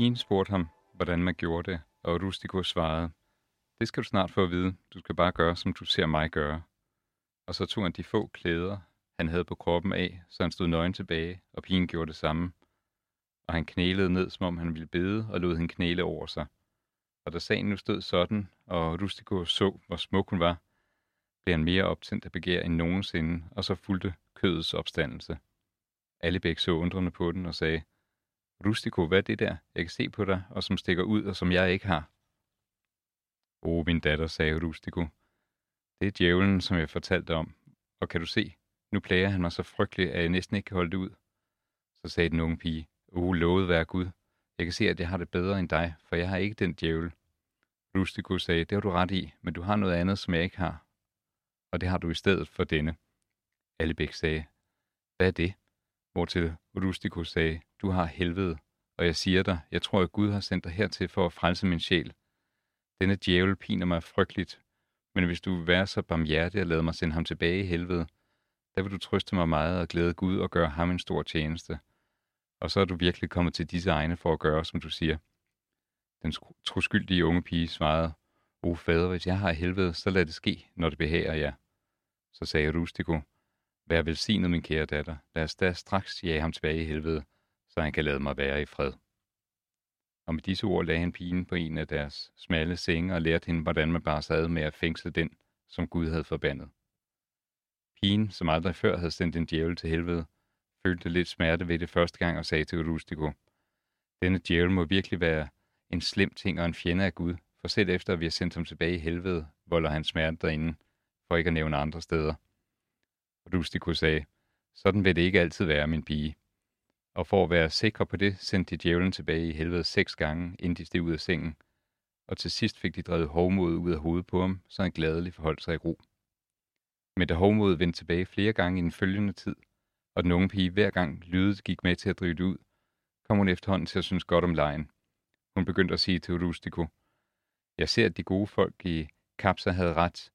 Pigen spurgte ham, hvordan man gjorde det, og Rustico svarede, det skal du snart få at vide. Du skal bare gøre, som du ser mig gøre. Og så tog han de få klæder, han havde på kroppen af, så han stod nøgen tilbage, og pigen gjorde det samme. Og han knælede ned, som om han ville bede, og lod hende knæle over sig. Og da sagen nu stod sådan, og Rustico så, hvor smuk hun var, blev han mere optændt af begær end nogensinde, og så fulgte kødets opstandelse. Allebæk så undrende på den og sagde, Rustico, hvad er det der, jeg kan se på dig, og som stikker ud, og som jeg ikke har? Åh, oh, min datter, sagde Rustico. Det er djævlen, som jeg fortalte om, og kan du se, nu plager han mig så frygteligt, at jeg næsten ikke kan holde det ud. Så sagde den unge pige, Åh, oh, lovet være Gud. Jeg kan se, at jeg har det bedre end dig, for jeg har ikke den djævel. Rustico sagde, det har du ret i, men du har noget andet, som jeg ikke har. Og det har du i stedet for denne. Allebæk sagde, hvad er det? Hvortil Rustico sagde, du har helvede, og jeg siger dig, jeg tror, at Gud har sendt dig hertil for at frelse min sjæl. Denne djævel piner mig frygteligt, men hvis du vil være så barmhjertig og lade mig sende ham tilbage i helvede, der vil du trøste mig meget og glæde Gud og gøre ham en stor tjeneste. Og så er du virkelig kommet til disse egne for at gøre, som du siger. Den troskyldige unge pige svarede, O fader, hvis jeg har helvede, så lad det ske, når det behager jer. Så sagde Rustico, Vær velsignet, min kære datter. Lad os da straks jage ham tilbage i helvede, så han kan lade mig være i fred. Og med disse ord lagde han pigen på en af deres smalle senge og lærte hende, hvordan man bare sad med at fængsle den, som Gud havde forbandet. Pigen, som aldrig før havde sendt en djævel til helvede, følte lidt smerte ved det første gang og sagde til Rustico, Denne djævel må virkelig være en slem ting og en fjende af Gud, for selv efter at vi har sendt ham tilbage i helvede, volder han smerte derinde, for ikke at nævne andre steder. Rustico sagde, sådan vil det ikke altid være, min pige. Og for at være sikre på det, sendte de djævlen tilbage i helvede seks gange, inden de steg ud af sengen, og til sidst fik de drevet hovmodet ud af hovedet på ham, så han gladeligt forholdt sig i ro. Men da hovmodet vendte tilbage flere gange i den følgende tid, og den unge pige hver gang lydet gik med til at drive det ud, kom hun efterhånden til at synes godt om lejen. Hun begyndte at sige til Rustico, Jeg ser, at de gode folk i Kapsa havde ret,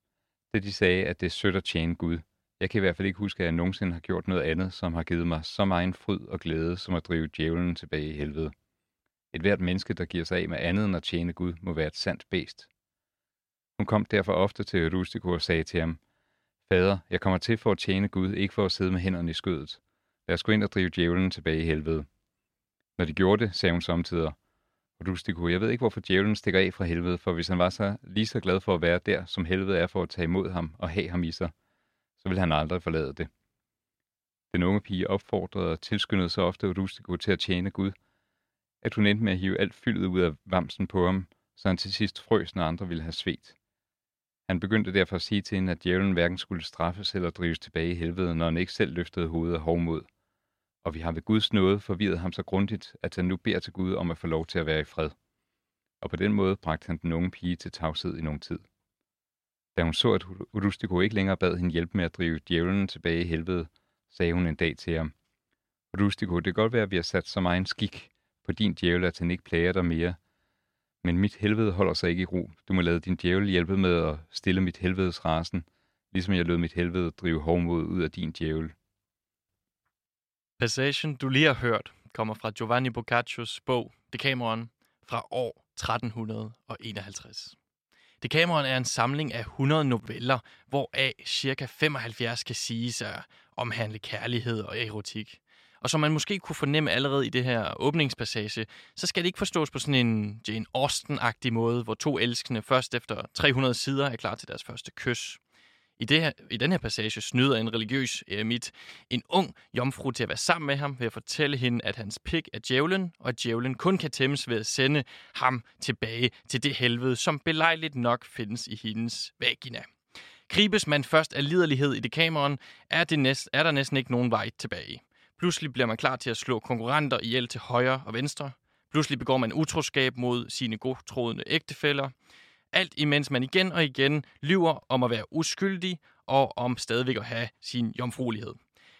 da de sagde, at det er sødt at tjene Gud. Jeg kan i hvert fald ikke huske, at jeg nogensinde har gjort noget andet, som har givet mig så meget fryd og glæde, som at drive djævlen tilbage i helvede. Et hvert menneske, der giver sig af med andet end at tjene Gud, må være et sandt bæst. Hun kom derfor ofte til Rustico og sagde til ham, Fader, jeg kommer til for at tjene Gud, ikke for at sidde med hænderne i skødet. Lad os gå ind og drive djævlen tilbage i helvede. Når de gjorde det, sagde hun samtidig, Rustico, jeg ved ikke, hvorfor djævlen stikker af fra helvede, for hvis han var så lige så glad for at være der, som helvede er for at tage imod ham og have ham i sig, så ville han aldrig forlade det. Den unge pige opfordrede og tilskyndede så ofte Rustico til at tjene Gud, at hun endte med at hive alt fyldet ud af vamsen på ham, så han til sidst frøs, når andre ville have svedt. Han begyndte derfor at sige til hende, at djævlen hverken skulle straffes eller drives tilbage i helvede, når han ikke selv løftede hovedet af hovmod. Og vi har ved Guds nåde forvirret ham så grundigt, at han nu beder til Gud om at få lov til at være i fred. Og på den måde bragte han den unge pige til tavshed i nogen tid. Da hun så, at Rustico ikke længere bad hende hjælpe med at drive djævlen tilbage i helvede, sagde hun en dag til ham, Rustico, det kan godt være, at vi har sat så meget en skik på din djævel, at han ikke plager dig mere. Men mit helvede holder sig ikke i ro. Du må lade din djævel hjælpe med at stille mit helvedes rasen, ligesom jeg lod mit helvede drive hovmod ud af din djævel. Passagen, du lige har hørt, kommer fra Giovanni Boccaccios bog Decameron fra år 1351. Dekameron er en samling af 100 noveller, hvoraf ca. 75 kan siges at omhandle kærlighed og erotik. Og som man måske kunne fornemme allerede i det her åbningspassage, så skal det ikke forstås på sådan en Jane Austen-agtig måde, hvor to elskende først efter 300 sider er klar til deres første kys. I, det her, I den her passage snyder en religiøs øh, eremit en ung jomfru til at være sammen med ham ved at fortælle hende, at hans pik er djævlen, og at djævlen kun kan tæmmes ved at sende ham tilbage til det helvede, som belejligt nok findes i hendes vagina. Kribes man først af liderlighed i det kameraen, er, det næst, er der næsten ikke nogen vej tilbage. Pludselig bliver man klar til at slå konkurrenter ihjel til højre og venstre. Pludselig begår man utroskab mod sine godtroende ægtefæller. Alt imens man igen og igen lyver om at være uskyldig og om stadigvæk at have sin jomfruelighed.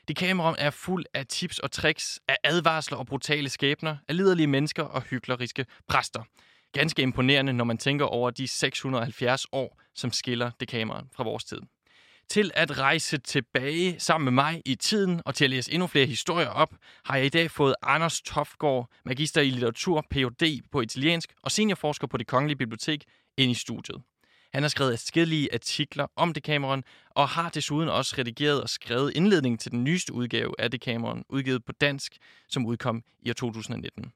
Decameron er fuld af tips og tricks, af advarsler og brutale skæbner, af liderlige mennesker og hykleriske præster. Ganske imponerende, når man tænker over de 670 år, som skiller Decameron fra vores tid. Til at rejse tilbage sammen med mig i tiden og til at læse endnu flere historier op, har jeg i dag fået Anders Tofgaard, magister i litteratur, Ph.D. på italiensk og seniorforsker på det Kongelige Bibliotek, ind i studiet. Han har skrevet forskellige artikler om Decameron, og har desuden også redigeret og skrevet indledningen til den nyeste udgave af Decameron, udgivet på dansk, som udkom i år 2019.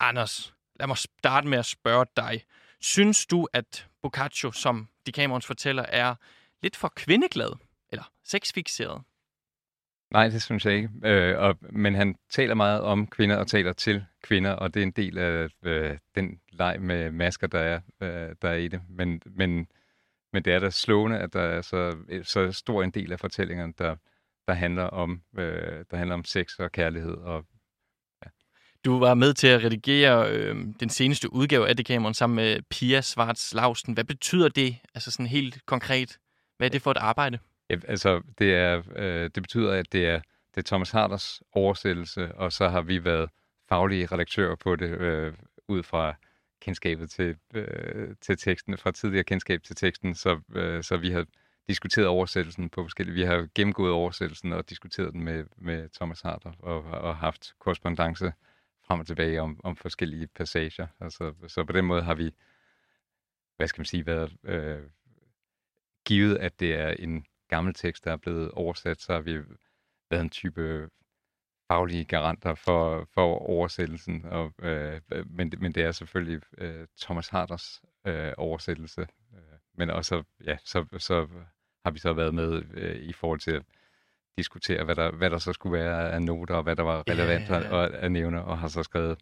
Anders, lad mig starte med at spørge dig. Synes du, at Boccaccio, som Decamerons fortæller, er lidt for kvindeglad eller sexfixeret? Nej, det synes jeg ikke. Øh, og, men han taler meget om kvinder og taler til kvinder, og det er en del af øh, den leg med masker, der er, øh, der er i det. Men, men, men det er da slående, at der er så, øh, så stor en del af fortællingerne, der, der, handler om, øh, der handler om sex og kærlighed. Og, ja. Du var med til at redigere øh, den seneste udgave af Dekameron sammen med Pia Svarts Lausten. Hvad betyder det, altså sådan helt konkret? Hvad er det for et arbejde? Ja, altså, det, er, øh, det betyder, at det er, det er Thomas Harders oversættelse, og så har vi været faglige redaktører på det, øh, ud fra kendskabet til, øh, til teksten, fra tidligere kendskab til teksten, så, øh, så vi har diskuteret oversættelsen på forskellige... Vi har gennemgået oversættelsen og diskuteret den med, med Thomas Harder og, og haft korrespondence frem og tilbage om, om forskellige passager. Altså, så på den måde har vi, hvad skal man sige, været... Øh, givet, at det er en gammel tekst, der er blevet oversat, så har vi været en type faglige garanter for, for oversættelsen. Og, øh, men, men det er selvfølgelig øh, Thomas Harders øh, oversættelse. Øh, men også, ja, så, så har vi så været med øh, i forhold til at diskutere, hvad der, hvad der så skulle være af noter, og hvad der var relevant yeah. at, at, at nævne, og har så skrevet,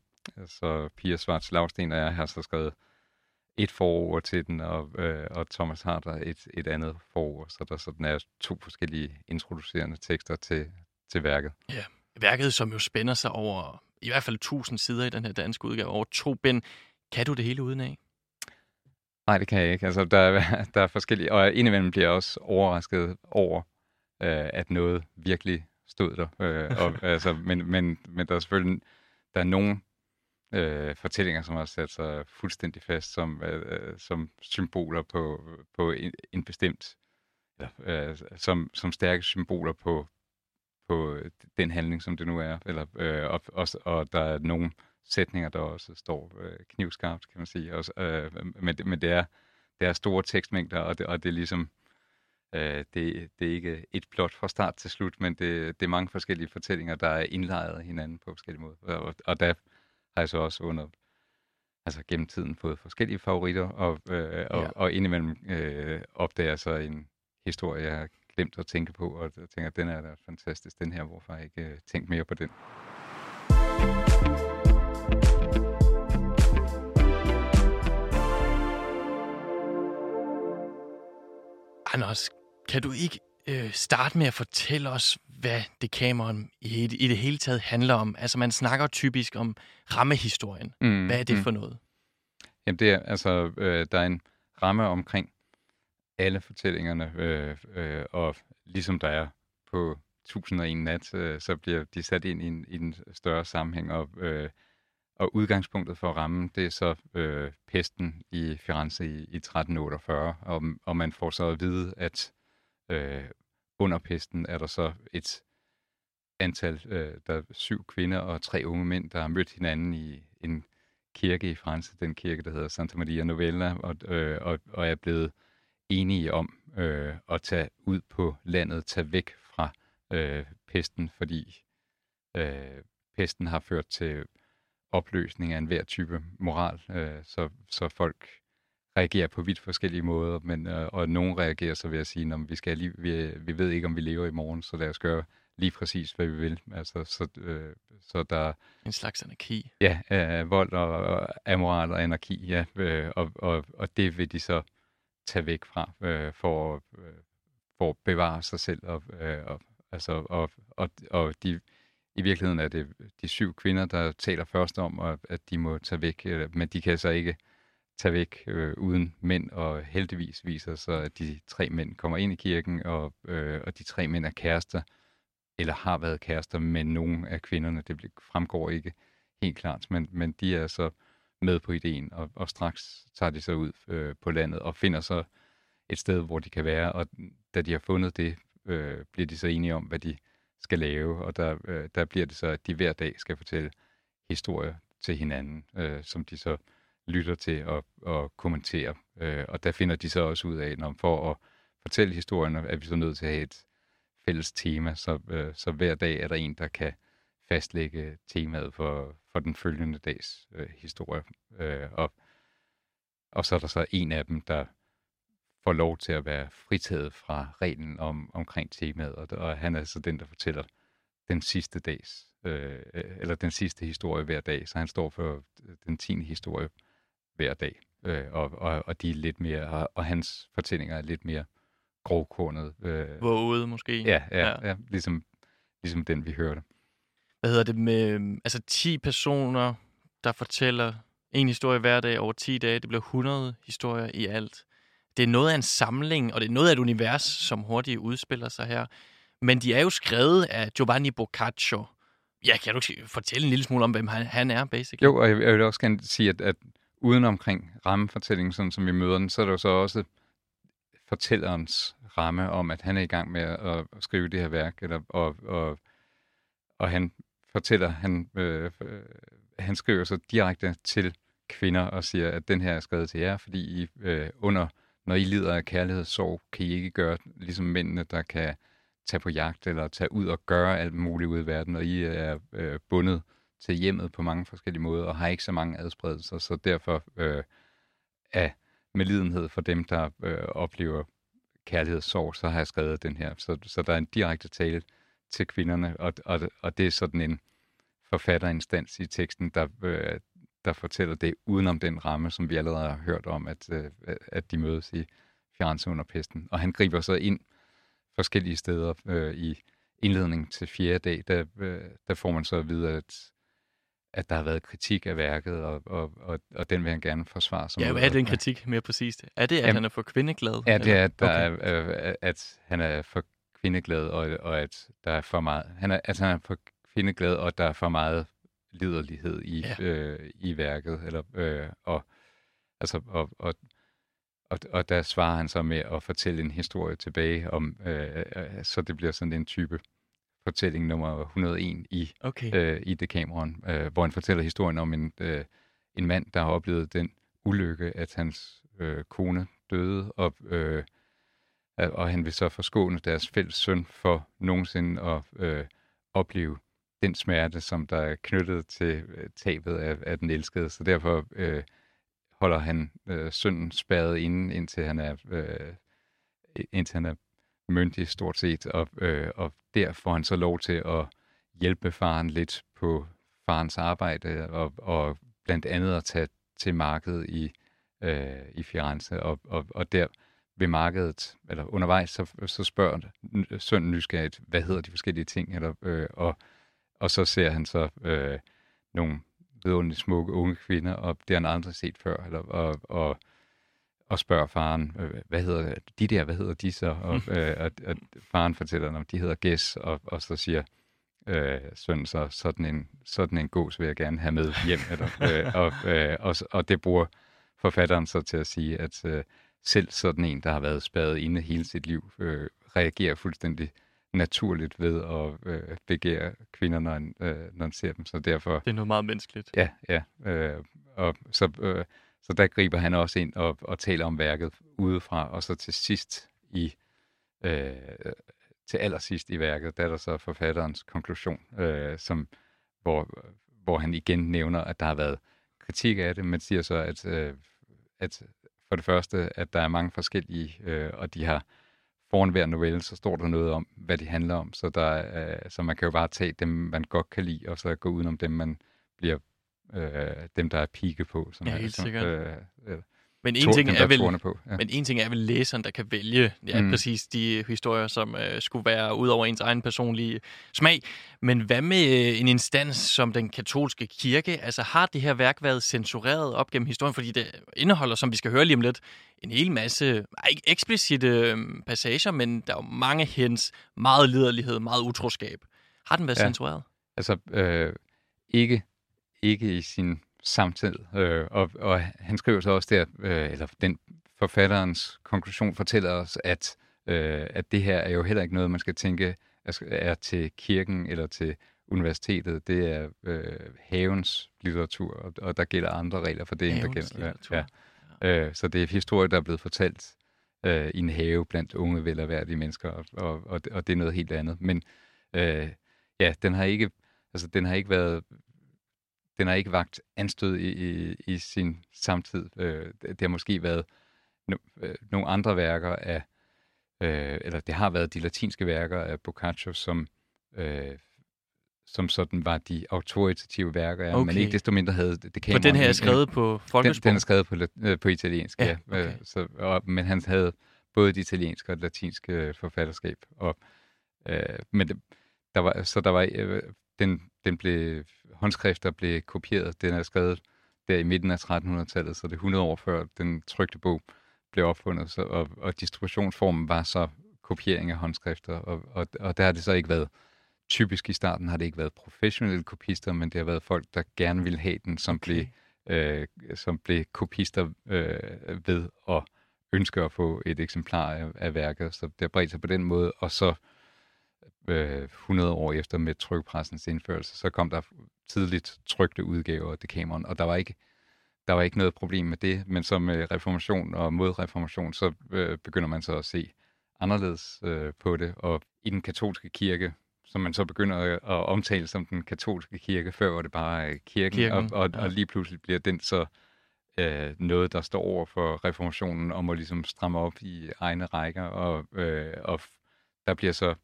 så Pia Svarts Lavsten og jeg har så skrevet et forord til den, og, øh, og Thomas har der et, et andet forord, så der sådan er to forskellige introducerende tekster til, til værket. Ja, værket som jo spænder sig over i hvert fald 1000 sider i den her danske udgave, over to bind. Kan du det hele uden af? Nej, det kan jeg ikke. Altså, der, er, der er forskellige, og indimellem bliver jeg også overrasket over, øh, at noget virkelig stod der. Øh, og, altså, men, men, men der er selvfølgelig der er nogen øh, fortællinger, som har sat sig fuldstændig fast som, øh, som symboler på, på en, en bestemt, øh, som, som stærke symboler på, på øh, den handling, som det nu er. Eller, øh, og, også, og der er nogle sætninger, der også står øh, knivskarpt, kan man sige. Også, øh, men, men det er, det er store tekstmængder, og det, og det er ligesom, øh, det, det er ikke et plot fra start til slut, men det, det er mange forskellige fortællinger, der er indlejret hinanden på forskellige måder. Og, og der har jeg så også under altså gennem tiden fået forskellige favoritter, og, øh, og, ja. og indimellem øh, opdager så en historie, jeg har glemt at tænke på, og jeg tænker, den er da fantastisk, den her, hvorfor har jeg ikke øh, tænkt mere på den? Anders, kan du ikke øh, starte med at fortælle os, hvad Decameron i, i det hele taget handler om? Altså, man snakker typisk om rammehistorien. Mm, hvad er det mm. for noget? Jamen, det er, altså, øh, der er en ramme omkring alle fortællingerne, øh, øh, og ligesom der er på 1001 nat, øh, så bliver de sat ind i en, i en større sammenhæng, og, øh, og udgangspunktet for rammen, det er så øh, pesten i Firenze i, i 1348, og, og man får så at vide, at øh, under pesten er der så et antal, øh, der er syv kvinder og tre unge mænd, der har mødt hinanden i en kirke i Frankrig, den kirke, der hedder Santa Maria Novella, og, øh, og, og er blevet enige om øh, at tage ud på landet, tage væk fra øh, pesten, fordi øh, pesten har ført til opløsning af enhver type moral, øh, så, så folk reagerer på vidt forskellige måder, men, øh, og nogen reagerer så ved at sige, at vi, skal lige, vi, vi ved ikke, om vi lever i morgen, så lad os gøre lige præcis, hvad vi vil. Altså, så, øh, så der En slags anarki. Ja, øh, vold og, og amoral og anarki, ja, øh, og, og, og det vil de så tage væk fra, øh, for, øh, for at bevare sig selv, og, øh, og, altså, og, og, og de, i virkeligheden er det de syv kvinder, der taler først om, at de må tage væk, øh, men de kan så ikke tage væk øh, uden mænd, og heldigvis viser sig, at de tre mænd kommer ind i kirken, og, øh, og de tre mænd er kærester, eller har været kærester med nogle af kvinderne. Det fremgår ikke helt klart, men, men de er så med på ideen, og, og straks tager de så ud øh, på landet og finder så et sted, hvor de kan være, og da de har fundet det, øh, bliver de så enige om, hvad de skal lave, og der, øh, der bliver det så, at de hver dag skal fortælle historier til hinanden, øh, som de så lytter til og, og kommenterer. Øh, og der finder de så også ud af, når for at fortælle historien, er vi så nødt til at have et fælles tema, så, øh, så hver dag er der en, der kan fastlægge temaet for, for den følgende dags øh, historie. Øh, og, og så er der så en af dem, der får lov til at være fritaget fra reglen om, omkring temaet, og, og han er så den, der fortæller den sidste dags, øh, eller den sidste historie hver dag, så han står for den tiende historie hver dag, øh, og, og, og de er lidt mere, og, og hans fortællinger er lidt mere grovkornet. Øh, Våget måske? Ja, ja, ja. ja ligesom, ligesom den, vi hørte. Hvad hedder det med, altså 10 personer, der fortæller en historie hver dag over 10 dage, det bliver 100 historier i alt. Det er noget af en samling, og det er noget af et univers, som hurtigt udspiller sig her. Men de er jo skrevet af Giovanni Boccaccio. Ja, kan du fortælle en lille smule om, hvem han, han er, basically? Jo, og jeg, jeg vil også gerne sige, at, at uden omkring rammefortællingen, sådan som vi møder den, så er der jo så også fortællerens ramme om, at han er i gang med at, at skrive det her værk, eller, og, og, og han fortæller, han, øh, øh han skriver så direkte til kvinder og siger, at den her er skrevet til jer, fordi I øh, under, når I lider af kærlighedssorg, kan I ikke gøre ligesom mændene, der kan tage på jagt eller tage ud og gøre alt muligt ud i verden, og I er øh, bundet til hjemmet på mange forskellige måder, og har ikke så mange adspredelser, så derfor øh, er med lidenhed for dem, der øh, oplever kærlighedssorg, så har jeg skrevet den her. Så, så der er en direkte tale til kvinderne, og, og, og det er sådan en forfatterinstans i teksten, der, øh, der fortæller det udenom den ramme, som vi allerede har hørt om, at, øh, at de mødes i Firenze under pesten. Og han griber så ind forskellige steder øh, i indledningen til fjerde dag, der, øh, der får man så at vide, at at der har været kritik af værket, og, og, og, og den vil han gerne forsvare. Som ja, hvad er den kritik mere præcist? Er det, at Jamen, han er for kvindeglad? Ja, det er, at, der okay. er, at han er for kvindeglad, og, og at der er for meget... Han er, altså, han er for kvindeglad, og der er for meget liderlighed i, ja. øh, i værket. Eller, øh, og, altså, og, og, og, og der svarer han så med at fortælle en historie tilbage om, øh, øh, så det bliver sådan en type fortælling nummer 101 i, okay. øh, i Decameron, øh, hvor han fortæller historien om en, øh, en mand, der har oplevet den ulykke, at hans øh, kone døde, og, øh, og han vil så forskåne deres fælles søn for nogensinde at øh, opleve den smerte, som der er knyttet til øh, tabet af, af den elskede. Så derfor øh, holder han øh, sønnen spærret inde, indtil han er, øh, indtil han er myndig stort set, og, øh, og der får han så lov til at hjælpe faren lidt på farens arbejde, og, og blandt andet at tage til markedet i, øh, i Firenze, og, og, og der ved markedet, eller undervejs, så, så spørger sønnen nysgerrigt, hvad hedder de forskellige ting, eller, øh, og, og så ser han så øh, nogle vidunderligt smukke unge kvinder, og det har han aldrig set før, eller, og, og og spørger faren, øh, hvad hedder de der, hvad hedder de så? Og, øh, og, og faren fortæller, at de hedder Gæs, og, og så siger øh, sønnen så, sådan en, sådan en gås vil jeg gerne have med hjem. Eller, øh, og, øh, og, og det bruger forfatteren så til at sige, at øh, selv sådan en, der har været spadet inde hele sit liv, øh, reagerer fuldstændig naturligt ved at øh, begære kvinder, når han, øh, når han ser dem. Så derfor... Det er noget meget menneskeligt. Ja, ja. Øh, og så... Øh, så der griber han også ind og, og taler om værket udefra, og så til sidst i øh, til allersidst i værket, der er der så forfatterens konklusion, øh, som, hvor, hvor han igen nævner, at der har været kritik af det, men siger så, at, øh, at for det første, at der er mange forskellige, øh, og de har foran hver novelle, så står der noget om, hvad de handler om, så, der, øh, så man kan jo bare tage dem, man godt kan lide, og så gå udenom dem, man bliver øh, dem, der er pike på. Som ja, helt er, sikkert. Øh, øh, men en, ting er vel, på. Ja. men en ting er vel læseren, der kan vælge ja, mm. præcis de historier, som øh, skulle være ud over ens egen personlige smag. Men hvad med øh, en instans som den katolske kirke? Altså har det her værk været censureret op gennem historien? Fordi det indeholder, som vi skal høre lige om lidt, en hel masse, ikke eksplicite øh, passager, men der er jo mange hens, meget liderlighed, meget utroskab. Har den været ja. censureret? Altså, øh, ikke ikke i sin samtid. Øh, og, og han skriver så også der, øh, eller den forfatterens konklusion fortæller os, at øh, at det her er jo heller ikke noget, man skal tænke er, til kirken eller til universitetet. Det er øh, havens litteratur, og, og der gælder andre regler for det, end der Havens gælder. litteratur. Ja. Øh, så det er historie, der er blevet fortalt øh, i en have blandt unge, velerværdige mennesker, og, og, og, det- og det er noget helt andet. Men øh, ja, den har ikke, altså, den har ikke været, den har ikke vagt anstød i, i, i sin samtid. Øh, det har måske været no, øh, nogle andre værker af, øh, eller det har været de latinske værker af Boccaccio, som øh, som sådan var de autoritative værker, ja, men Okay. ikke desto mindre havde det For den her er skrevet på den, folkesprog. den er skrevet på, øh, på italiensk, Ja, ja. ja. okay. Øh, så, og, men han havde både det italienske og det latinske øh, forfatterskab. Og, øh, men det, der var, så der var, øh, den, den blev, håndskrifter blev kopieret. Den er skrevet der i midten af 1300-tallet, så det er 100 år før den trykte bog blev opfundet. Så, og, og distributionsformen var så kopiering af håndskrifter, og, og, og der har det så ikke været typisk i starten har det ikke været professionelle kopister, men det har været folk, der gerne ville have den, som Okay. blev øh, som blev kopister øh, ved at ønske at få et eksemplar af, af værket. Så det har bredt sig på den måde, og så øh, 100 år efter med trykpressens indførelse, så kom der tidligt trykte udgaver af Decameron, og der var ikke der var ikke noget problem med det, men som med reformation og modreformation, så øh, begynder man så at se anderledes øh, på det, og i den katolske kirke, som man så begynder at, omtale som den katolske kirke, før var det bare øh, kirken, Kirken, og, og, ja. og lige pludselig bliver den så øh, noget, der står over for reformationen, om at ligesom stramme op i egne rækker, og, øh, og der bliver så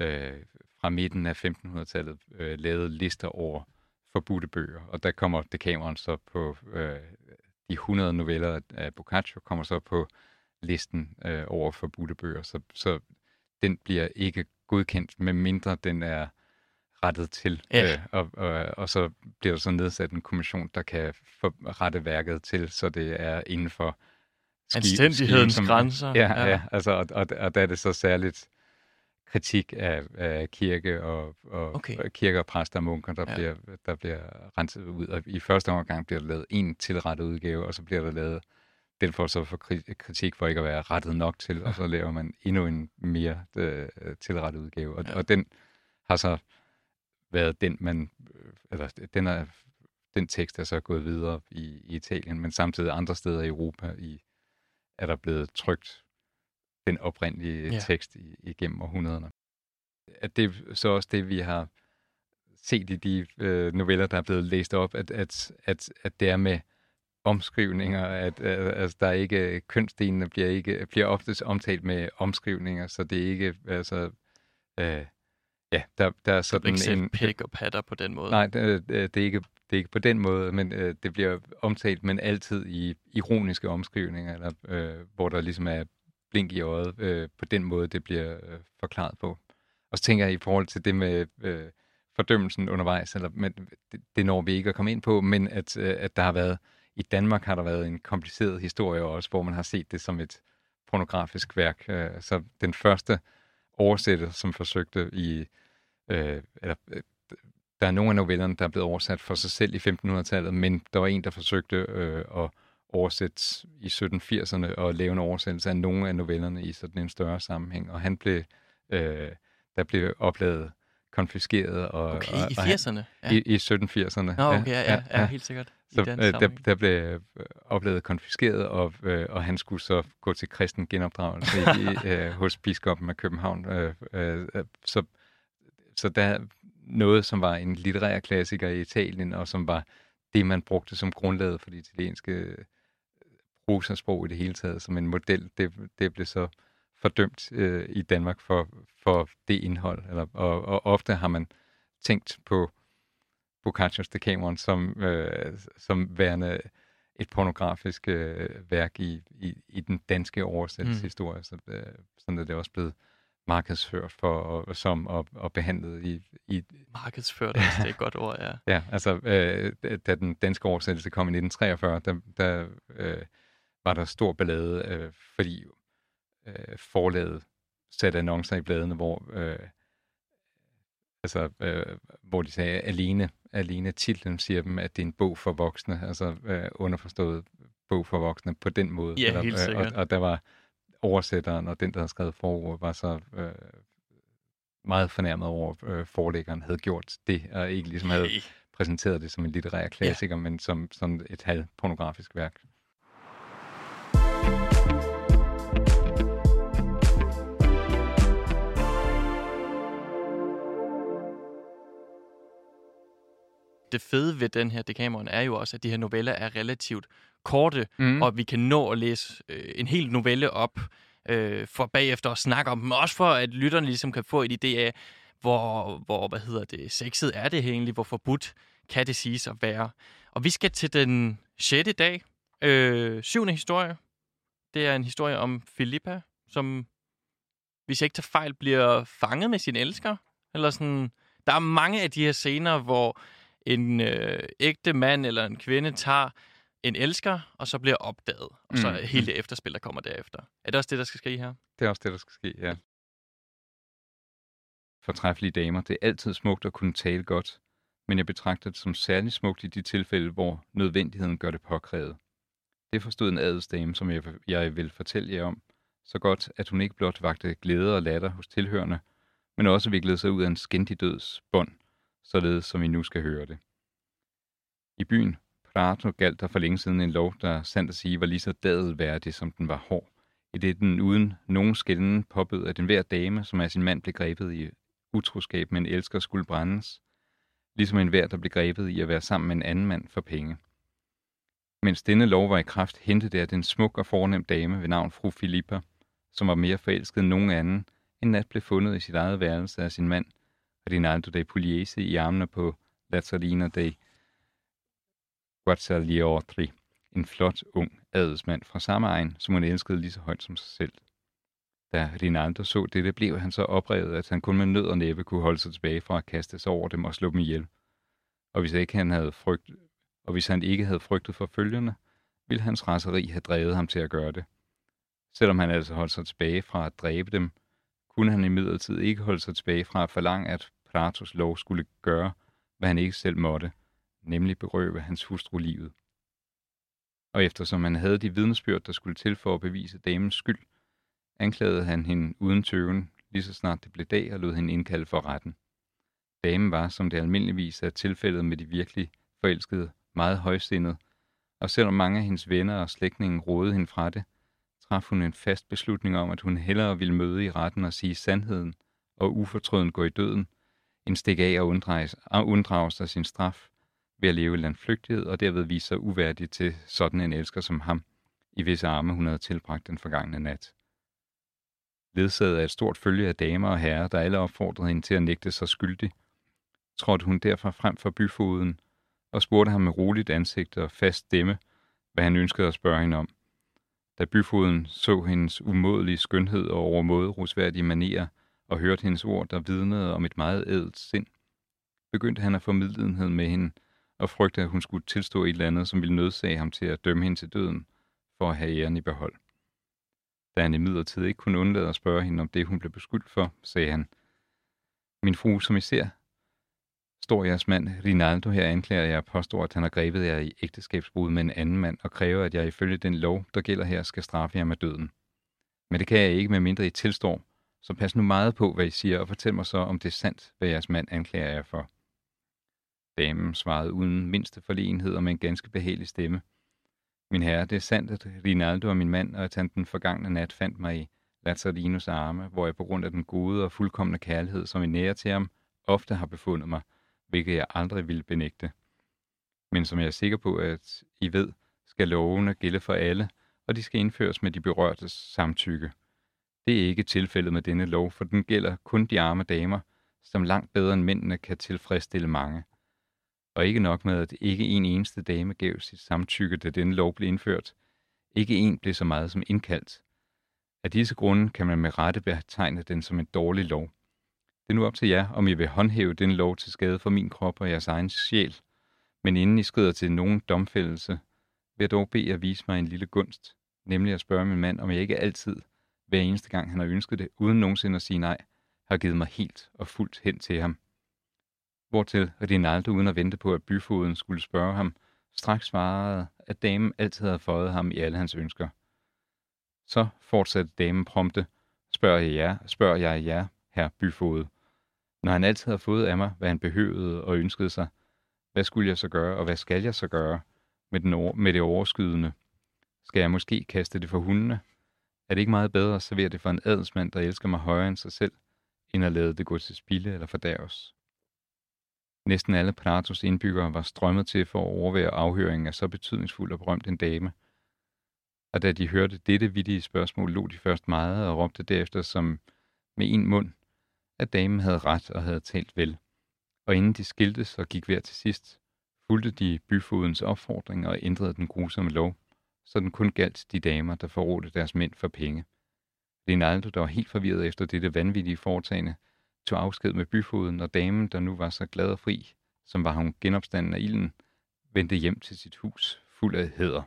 øh, fra midten af 1500-tallet øh, lavet lister over forbudte bøger, og der kommer Decameron så på øh, de 100 noveller af- Boccaccio, kommer så på listen øh, over forbudte bøger, så, så den bliver ikke godkendt, medmindre den er rettet til, Ja. øh, og, og, og så bliver der så nedsat en kommission, der kan rette værket til, så det er inden for Anstændighedens grænser. Ja, ja. ja altså, og, og, og der er det så særligt kritik af, af kirke og, og Okay. kirke og præster og munker, der, Ja. bliver, der bliver renset ud. Og i første omgang bliver der lavet en tilrettet udgave, og så bliver der lavet, den får så for kri- kritik for ikke at være rettet nok til, og så laver man endnu en mere øh, tilrettet udgave. Og, Ja. ja. og den har så været den, man, øh, eller den, er, den tekst er så gået videre i, i Italien, men samtidig andre steder i Europa i, er der blevet trygt den oprindelige Ja. tekst igennem århundrederne. At det er så også det, vi har set i de øh, noveller, der er blevet læst op, at, at, at, at det er med omskrivninger, at øh, altså, der er ikke, kønsdelene bliver, ikke, bliver oftest omtalt med omskrivninger, så det er ikke, altså, øh, ja, der, der er sådan ikke en... pæk og patter på den måde. Nej, det, det, det, er ikke, det er ikke på den måde, men øh, det bliver omtalt, men altid i ironiske omskrivninger, eller, øh, hvor der ligesom er blink i øjet øh, på den måde, det bliver øh, forklaret på. Og så tænker jeg i forhold til det med øh, fordømmelsen undervejs, eller, men det, det når vi ikke at komme ind på, men at, øh, at der har været, i Danmark har der været en kompliceret historie også, hvor man har set det som et pornografisk værk. Øh, så den første oversætter, som forsøgte i, øh, eller øh, der er nogle af novellerne, der er blevet oversat for sig selv i 1500-tallet, men der var en, der forsøgte øh, at oversætte i 1780'erne og lave en oversættelse af nogle af novellerne i sådan en større sammenhæng, og han blev, øh, der blev opladet konfiskeret. Og, Okay, og, i og han- 80'erne? Ja. I, i 1780'erne. Nå, okay, ja, ja, ja, helt sikkert. Så øh, der, der blev øh, opladet konfiskeret, og, øh, og han skulle så gå til kristen genopdragelse i, øh, hos biskoppen af København. Øh, øh, øh, så, så der er noget, som var en litterær klassiker i Italien, og som var det, man brugte som grundlaget for det italienske øh, prosasprog i det hele taget, som en model, det, det blev så fordømt øh, i Danmark for, for det indhold. Eller, og, og ofte har man tænkt på Boccaccios Decameron som, øh, som værende et pornografisk øh, værk i, i, i den danske oversættelseshistorie. Mm. Så, øh, sådan er det også blevet markedsført for og, som og, og behandlet i, i Markedsført det er et godt ord, ja. Ja, altså, øh, da den danske oversættelse kom i 1943, der, der øh, var der stor ballade, øh, fordi øh, forlaget satte annoncer i bladene, hvor, øh, altså, øh, hvor de sagde, alene, alene titlen siger dem, at det er en bog for voksne, altså øh, underforstået bog for voksne på den måde. Ja, helt øh, sikkert. og, og der var oversætteren og den, der havde skrevet forord, var så øh, meget fornærmet over, at øh, forlæggeren havde gjort det, og ikke ligesom havde præsenteret det som en litterær klassiker, ja. men som, som et halvt pornografisk værk. Det fede ved den her Decameron er jo også, at de her noveller er relativt korte, Mm. og vi kan nå at læse øh, en hel novelle op, øh, for bagefter at snakke om dem, også for at lytterne ligesom kan få et idé af, hvor, hvor hvad hedder det, sexet er det egentlig, hvor forbudt kan det siges at være. Og vi skal til den sjette dag, øh, syvende historie. Det er en historie om Filippa, som, hvis jeg ikke tager fejl, bliver fanget med sin elsker. Eller sådan, der er mange af de her scener, hvor en øh, ægte mand eller en kvinde tager en elsker, og så bliver opdaget. Og så Mm, mm. hele det efterspil, der kommer derefter. Er det også det, der skal ske her? Det er også det, der skal ske, ja. Fortræffelige damer, det er altid smukt at kunne tale godt, men jeg betragter det som særligt smukt i de tilfælde, hvor nødvendigheden gør det påkrævet. Det forstod en adelsdame, som jeg, jeg vil fortælle jer om, så godt, at hun ikke blot vagte glæde og latter hos tilhørende, men også viklede sig ud af en skændig døds bånd, således som vi nu skal høre det. I byen Prato galt der for længe siden en lov, der sandt at sige var lige så dadelværdig, som den var hård, i det den uden nogen skælden påbød, at enhver dame, som af sin mand blev grebet i utroskab med en elsker, skulle brændes, ligesom enhver, der blev grebet i at være sammen med en anden mand for penge. Mens denne lov var i kraft, hentede der den smuk og fornem dame ved navn fru Filippa, som var mere forelsket end nogen anden, en nat blev fundet i sit eget værelse af sin mand, Rinaldo de Pugliese, i armene på Lazzarino de Guazzagliotri, en flot, ung adelsmand fra samme egen, som hun elskede lige så højt som sig selv. Da Rinaldo så dette, blev han så oprevet, at han kun med nød og næppe kunne holde sig tilbage fra at kaste sig over dem og slå dem ihjel. Og hvis, ikke han havde frygt, og hvis han ikke havde frygtet for følgerne, ville hans raseri have drevet ham til at gøre det. Selvom han altså holdt sig tilbage fra at dræbe dem, kunne han imidlertid ikke holde sig tilbage fra at forlange, at Platos lov skulle gøre, hvad han ikke selv måtte, nemlig berøve hans hustru livet. Og eftersom han havde de vidnesbyrd, der skulle til for at bevise damens skyld, anklagede han hende uden tøven, lige så snart det blev dag, og lod hende indkalde for retten. Damen var, som det almindeligvis er tilfældet med de virkelig forelskede, meget højsindet, og selvom mange af hendes venner og slægtninge rådede hende fra det, traf hun en fast beslutning om, at hun hellere ville møde i retten og sige sandheden og ufortrøden gå i døden, end stikke af og unddrage, og unddrage sig sin straf ved at leve i landflygtighed og derved vise sig uværdig til sådan en elsker som ham, i hvis arme hun havde tilbragt den forgangne nat. Ledsaget af et stort følge af damer og herrer, der alle opfordrede hende til at nægte sig skyldig, trådte hun derfor frem for byfoden og spurgte ham med roligt ansigt og fast stemme, hvad han ønskede at spørge hende om. Da byfoden så hendes umådelige skønhed og overmåde rusværdige manerer, og hørte hendes ord, der vidnede om et meget ædelt sind, begyndte han at få medlidenhed med hende og frygte, at hun skulle tilstå et eller andet, som ville nødsage ham til at dømme hende til døden for at have æren i behold. Da han imidlertid ikke kunne undlade at spørge hende om det, hun blev beskyldt for, sagde han, Min fru, som I ser, står jeres mand Rinaldo her anklager jeg og påstår, at han har grebet jer i ægteskabsbrud med en anden mand og kræver, at jeg ifølge den lov, der gælder her, skal straffe jer med døden. Men det kan jeg ikke, med mindre I tilstår, så pas nu meget på, hvad I siger, og fortæl mig så, om det er sandt, hvad jeres mand anklager jer for. Damen svarede uden mindste forlegenhed og med en ganske behagelig stemme. Min herre, det er sandt, at Rinaldo er min mand, og at han den forgangne nat fandt mig i Lazzarinos arme, hvor jeg på grund af den gode og fuldkommende kærlighed, som I nærer til ham, ofte har befundet mig, hvilket jeg aldrig ville benægte. Men som jeg er sikker på, at I ved, skal lovene gælde for alle, og de skal indføres med de berørtes samtykke. Det er ikke tilfældet med denne lov, for den gælder kun de arme damer, som langt bedre end mændene kan tilfredsstille mange. Og ikke nok med, at ikke en eneste dame gav sit samtykke, da denne lov blev indført. Ikke en blev så meget som indkaldt. Af disse grunde kan man med rette betegne den som en dårlig lov. Det er nu op til jer, om I vil håndhæve den lov til skade for min krop og jeres egen sjæl. Men inden I skrider til nogen domfældelse, vil jeg dog bede jer vise mig en lille gunst, nemlig at spørge min mand, om jeg ikke altid, hver eneste gang han har ønsket det, uden nogensinde at sige nej, har givet mig helt og fuldt hen til ham. Hvortil Rinaldo, uden at vente på, at byfoden skulle spørge ham, straks svarede, at damen altid havde fået ham i alle hans ønsker. Så fortsatte damen prompte, spørger jeg jer, spørger jeg jer, herr byfod. Når han altid har fået af mig, hvad han behøvede og ønskede sig, hvad skulle jeg så gøre, og hvad skal jeg så gøre med, den over, med det overskydende? Skal jeg måske kaste det for hundene? Er det ikke meget bedre at servere det for en adelsmand, der elsker mig højere end sig selv, end at lade det gå til spilde eller fordærves? Næsten alle Pratos indbyggere var strømmet til for at overvære afhøringen af så betydningsfuld og berømt en dame. Og da de hørte dette vidtige spørgsmål, lå de først meget og råbte derefter som med en mund, at damen havde ret og havde talt vel. Og inden de skiltes og gik hver til sidst, fulgte de byfodens opfordring og ændrede den grusomme lov, så den kun galt de damer, der forrådte deres mænd for penge. Rinaldo, der var helt forvirret efter dette vanvittige foretagende, tog afsked med byfoden, og damen, der nu var så glad og fri, som var hun genopstanden af ilden, vendte hjem til sit hus fuld af heder.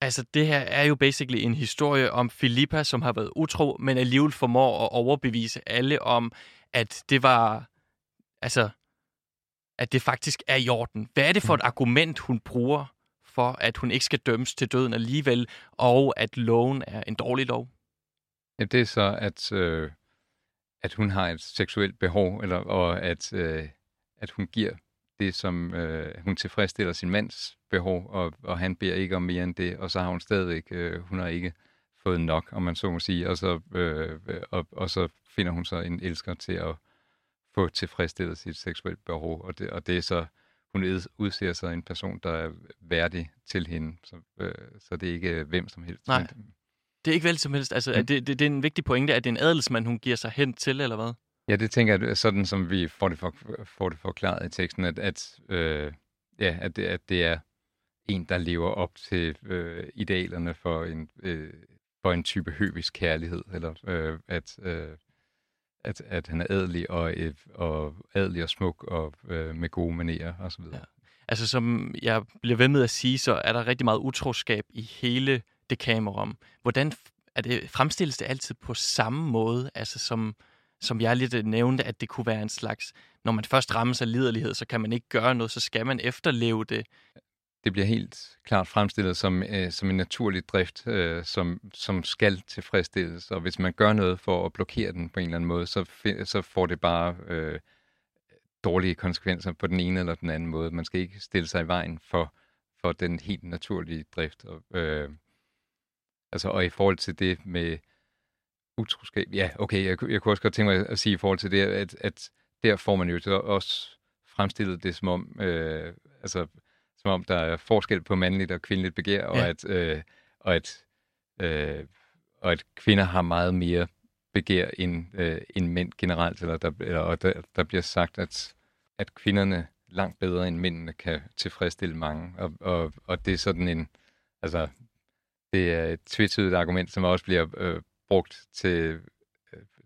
Altså, det her er jo basically en historie om Filippa, som har været utro, men alligevel formår at overbevise alle om, at det var, altså, at det faktisk er i orden. Hvad er det for et argument, hun bruger for, at hun ikke skal dømmes til døden alligevel, og at loven er en dårlig lov? Ja, det er så, at, øh, at hun har et seksuelt behov, eller, og at, øh, at hun giver det, som øh, hun tilfredsstiller sin mands behov, og, og han beder ikke om mere end det, og så har hun stadigvæk, øh, hun har ikke fået nok, om man så må sige, og så, øh, og, og så finder hun så en elsker til at få tilfredsstillet sit seksuelle behov, og det, og det er så, hun udser sig en person, der er værdig til hende, så, øh, så det er ikke hvem som helst. Nej. Det er ikke vel som helst. Altså, mm. det, det, det er en vigtig pointe, at det er en adelsmand, hun giver sig hen til, eller hvad? Ja, det tænker jeg, sådan som vi får det, for, får det forklaret i teksten, at, at, øh, ja, at, det, at det er en, der lever op til øh, idealerne for en, øh, for en type høvisk kærlighed, eller øh, at, øh, at, at han er adelig og, og adelig og smuk og øh, med gode manerer osv. Ja. Altså som jeg bliver ved med at sige, så er der rigtig meget utroskab i hele det kamerum. Hvordan er det, fremstilles det altid på samme måde, altså som, som jeg lidt øh, nævnte, at det kunne være en slags, når man først rammer sig liderlighed, så kan man ikke gøre noget, så skal man efterleve det. Det bliver helt klart fremstillet som, øh, som en naturlig drift, øh, som, som skal tilfredsstilles, og hvis man gør noget for at blokere den på en eller anden måde, så, så får det bare øh, dårlige konsekvenser på den ene eller den anden måde. Man skal ikke stille sig i vejen for, for den helt naturlige drift. Og, øh, altså, og i forhold til det med utroskab, ja, okay, jeg, jeg kunne også godt tænke mig at sige i forhold til det, at, at der får man jo også fremstillet det som om, øh, altså, som om der er forskel på mandligt og kvindeligt begær, ja. og at, øh, og at, øh, og at kvinder har meget mere begær end, øh, end mænd generelt, eller der, eller, og der, der bliver sagt, at, at kvinderne langt bedre end mændene kan tilfredsstille mange, og, og, og det er sådan en, altså, det er et tvetydigt argument, som også bliver øh, brugt til,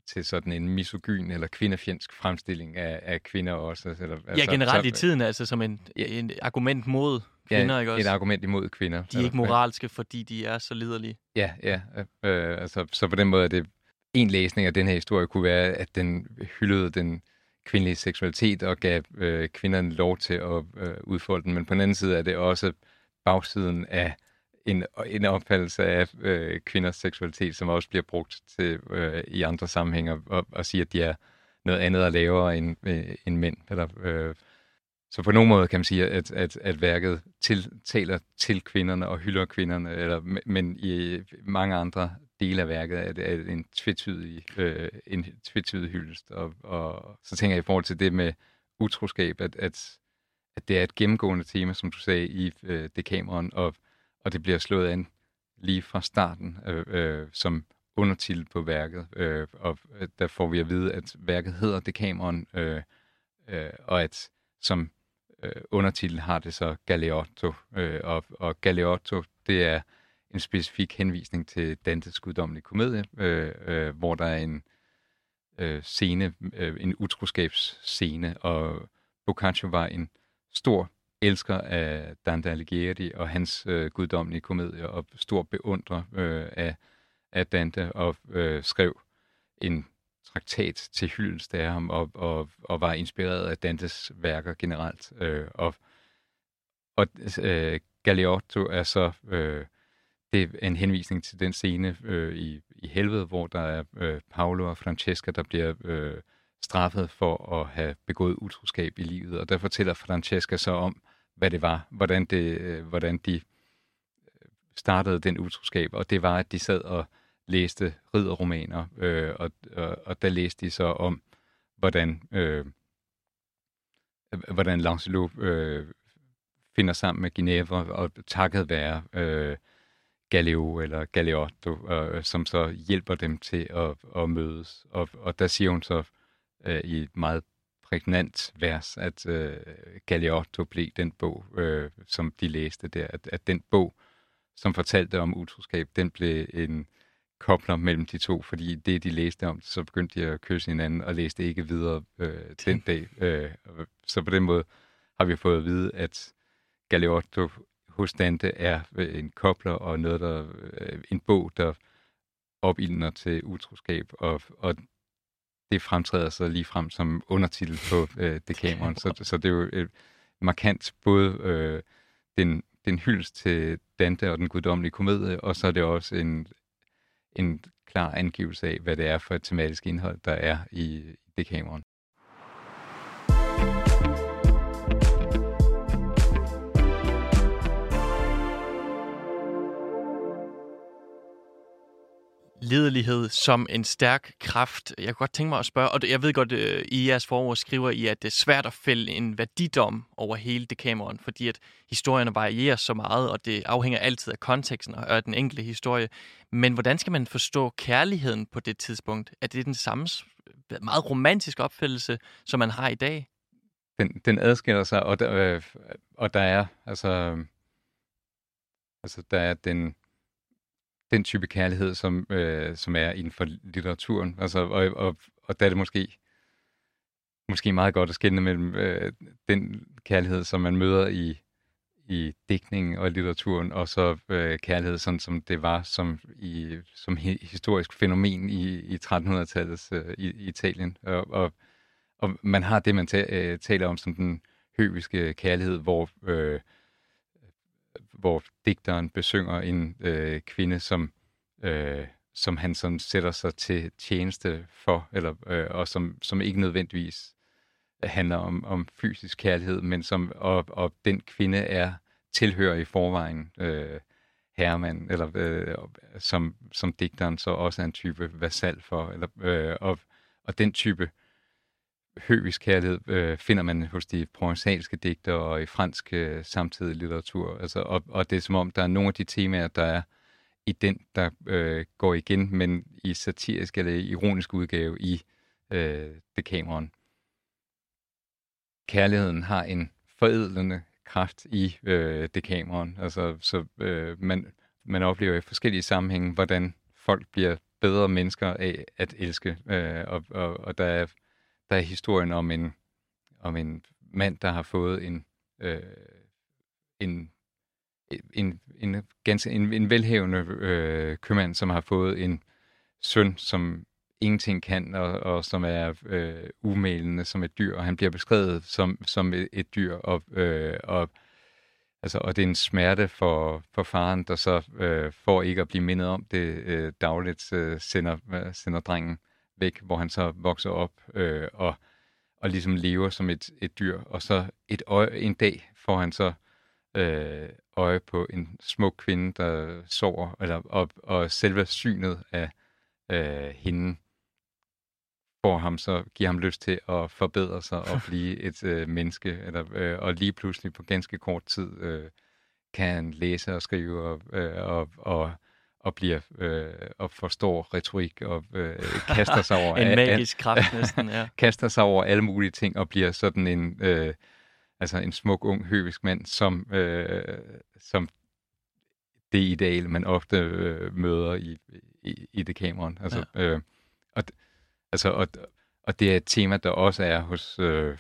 til sådan en misogyn eller kvindefjendsk fremstilling af, af kvinder også. Eller, ja, altså, generelt så, i tiden, altså som en, ja, en argument mod kvinder, ja, ikke også? et argument imod kvinder. De er ikke moralske, fordi de er så liderlige. Ja, ja. Øh, altså, så på den måde er det en læsning af den her historie kunne være, at den hyldede den kvindelige seksualitet og gav øh, kvinderne lov til at øh, udfolde den. Men på den anden side er det også bagsiden af en, en opfattelse af øh, kvinders seksualitet, som også bliver brugt til øh, i andre sammenhænge, og, og sige, at de er noget andet og lavere end, øh, end mænd. Eller, øh, så på nogen måde kan man sige, at, at, at værket til, taler til kvinderne og hylder kvinderne, eller, men i mange andre dele af værket er det, er en tvetydig, øh, en tvetydig hyldest. Og, og så tænker jeg i forhold til det med utroskab, at, at, at det er et gennemgående tema, som du sagde, i øh, Dekameron, og og det bliver slået an lige fra starten øh, øh, som undertitel på værket, øh, og øh, der får vi at vide, at værket hedder Decameron, øh, øh, og at som øh, undertitel har det så Galeotto, øh, og, og Galeotto, det er en specifik henvisning til Dantes guddommelige komedie, øh, øh, hvor der er en øh, scene, øh, en utroskabsscene, og Boccaccio var en stor elsker af Dante Alighieri og hans øh, guddommelige komedie, og stor beundrer øh, af, af Dante, og øh, skrev en traktat til hyldest af ham, og, og, og var inspireret af Dantes værker generelt. Øh, og og øh, Galeotto er så øh, det er en henvisning til den scene øh, i, i helvede, hvor der er øh, Paolo og Francesca, der bliver øh, straffet for at have begået utroskab i livet. Og der fortæller Francesca så om, hvad det var, hvordan, det, øh, hvordan de øh, startede den utroskab, og det var, at de sad og læste ridderromaner, øh, og, og, og der læste de så om, hvordan, øh, hvordan Lancelot øh, finder sammen med Ginevra, og takket være øh, Galileo eller Galeotto, øh, som så hjælper dem til at, at mødes. Og, og der siger hun så øh, i et meget prægnant vers, at øh, Galeotto blev den bog, øh, som de læste der, at, at den bog, som fortalte om utroskab, den blev en kobler mellem de to, fordi det, de læste om, så begyndte de at kysse hinanden og læste ikke videre øh, den dag. Øh, så på den måde har vi fået at vide, at Galeotto hos Dante er øh, en kobler og noget, der, øh, en bog, der opildner til utroskab, og, og det fremtræder så lige frem som undertitel på øh, Decameron. Så, så det er jo øh, markant både øh, den, den hyldest til Dante og den guddommelige komedie, og så er det også en, en klar angivelse af, hvad det er for et tematisk indhold, der er i Decameron. Lidelighed som en stærk kraft. Jeg kunne godt tænke mig at spørge, og jeg ved godt, øh, I jeres forord skriver I, at det er svært at fælde en værdidom over hele Decameron, fordi at historierne varierer så meget, og det afhænger altid af konteksten og af den enkelte historie. Men hvordan skal man forstå kærligheden på det tidspunkt? Er det den samme meget romantiske opfældelse, som man har i dag? Den, den adskiller sig, og der, øh, og der er altså, altså der er den den type kærlighed, som, øh, som er inden for litteraturen. Altså, og, og, og der er det måske, måske meget godt at skænde mellem øh, den kærlighed, som man møder i, i digtningen og litteraturen, og så øh, kærlighed, sådan som det var som, i, som historisk fænomen i, i 1300-tallets øh, i, i Italien. Og, og, og man har det, man ta- øh, taler om som den høviske kærlighed, hvor øh, hvor digteren besynger en øh, kvinde, som, øh, som han sådan sætter sig til tjeneste for, eller, øh, og som, som ikke nødvendigvis handler om, om fysisk kærlighed, men som, og, og den kvinde er tilhører i forvejen øh, herremand, eller øh, som, som digteren så også er en type vasal for, eller, øh, og, og den type høvisk kærlighed øh, finder man hos de provençalske digter og i fransk øh, samtidig litteratur. Altså, og, og det er som om, der er nogle af de temaer, der er i den, der øh, går igen, men i satirisk eller ironisk udgave i øh, Decameron. Kærligheden har en forædlende kraft i øh, Decameron. Altså, så øh, man, man oplever i forskellige sammenhænge, hvordan folk bliver bedre mennesker af at elske. Øh, og, og, og der er der er historien om en, om en mand, der har fået en, øh, en, en, en, ganske, en, en velhævende øh, købmand, som har fået en søn, som ingenting kan, og, og som er øh, umælende som et dyr, og han bliver beskrevet som, som et, et dyr, og, øh, og, altså, og det er en smerte for, for faren, der så øh, for ikke at blive mindet om det øh, dagligt, øh, sender, øh, sender drengen væk, hvor han så vokser op øh, og, og ligesom lever som et, et dyr. Og så et øje, en dag får han så øh, øje på en smuk kvinde, der sover, eller, og, og selve synet af øh, hende får ham så, giver ham lyst til at forbedre sig og blive et øh, menneske, eller, øh, og lige pludselig på ganske kort tid øh, kan han læse og skrive og, øh, og, og og bliver øh, og forstår retorik og øh, kaster sig over en magisk al, kraft næsten, ja. kaster sig over alle mulige ting og bliver sådan en øh, altså en smuk ung høvisk mand som øh, som det ideal man ofte øh, møder i i, i det kameraen altså ja. øh, og altså og, og det er et tema der også er hos øh,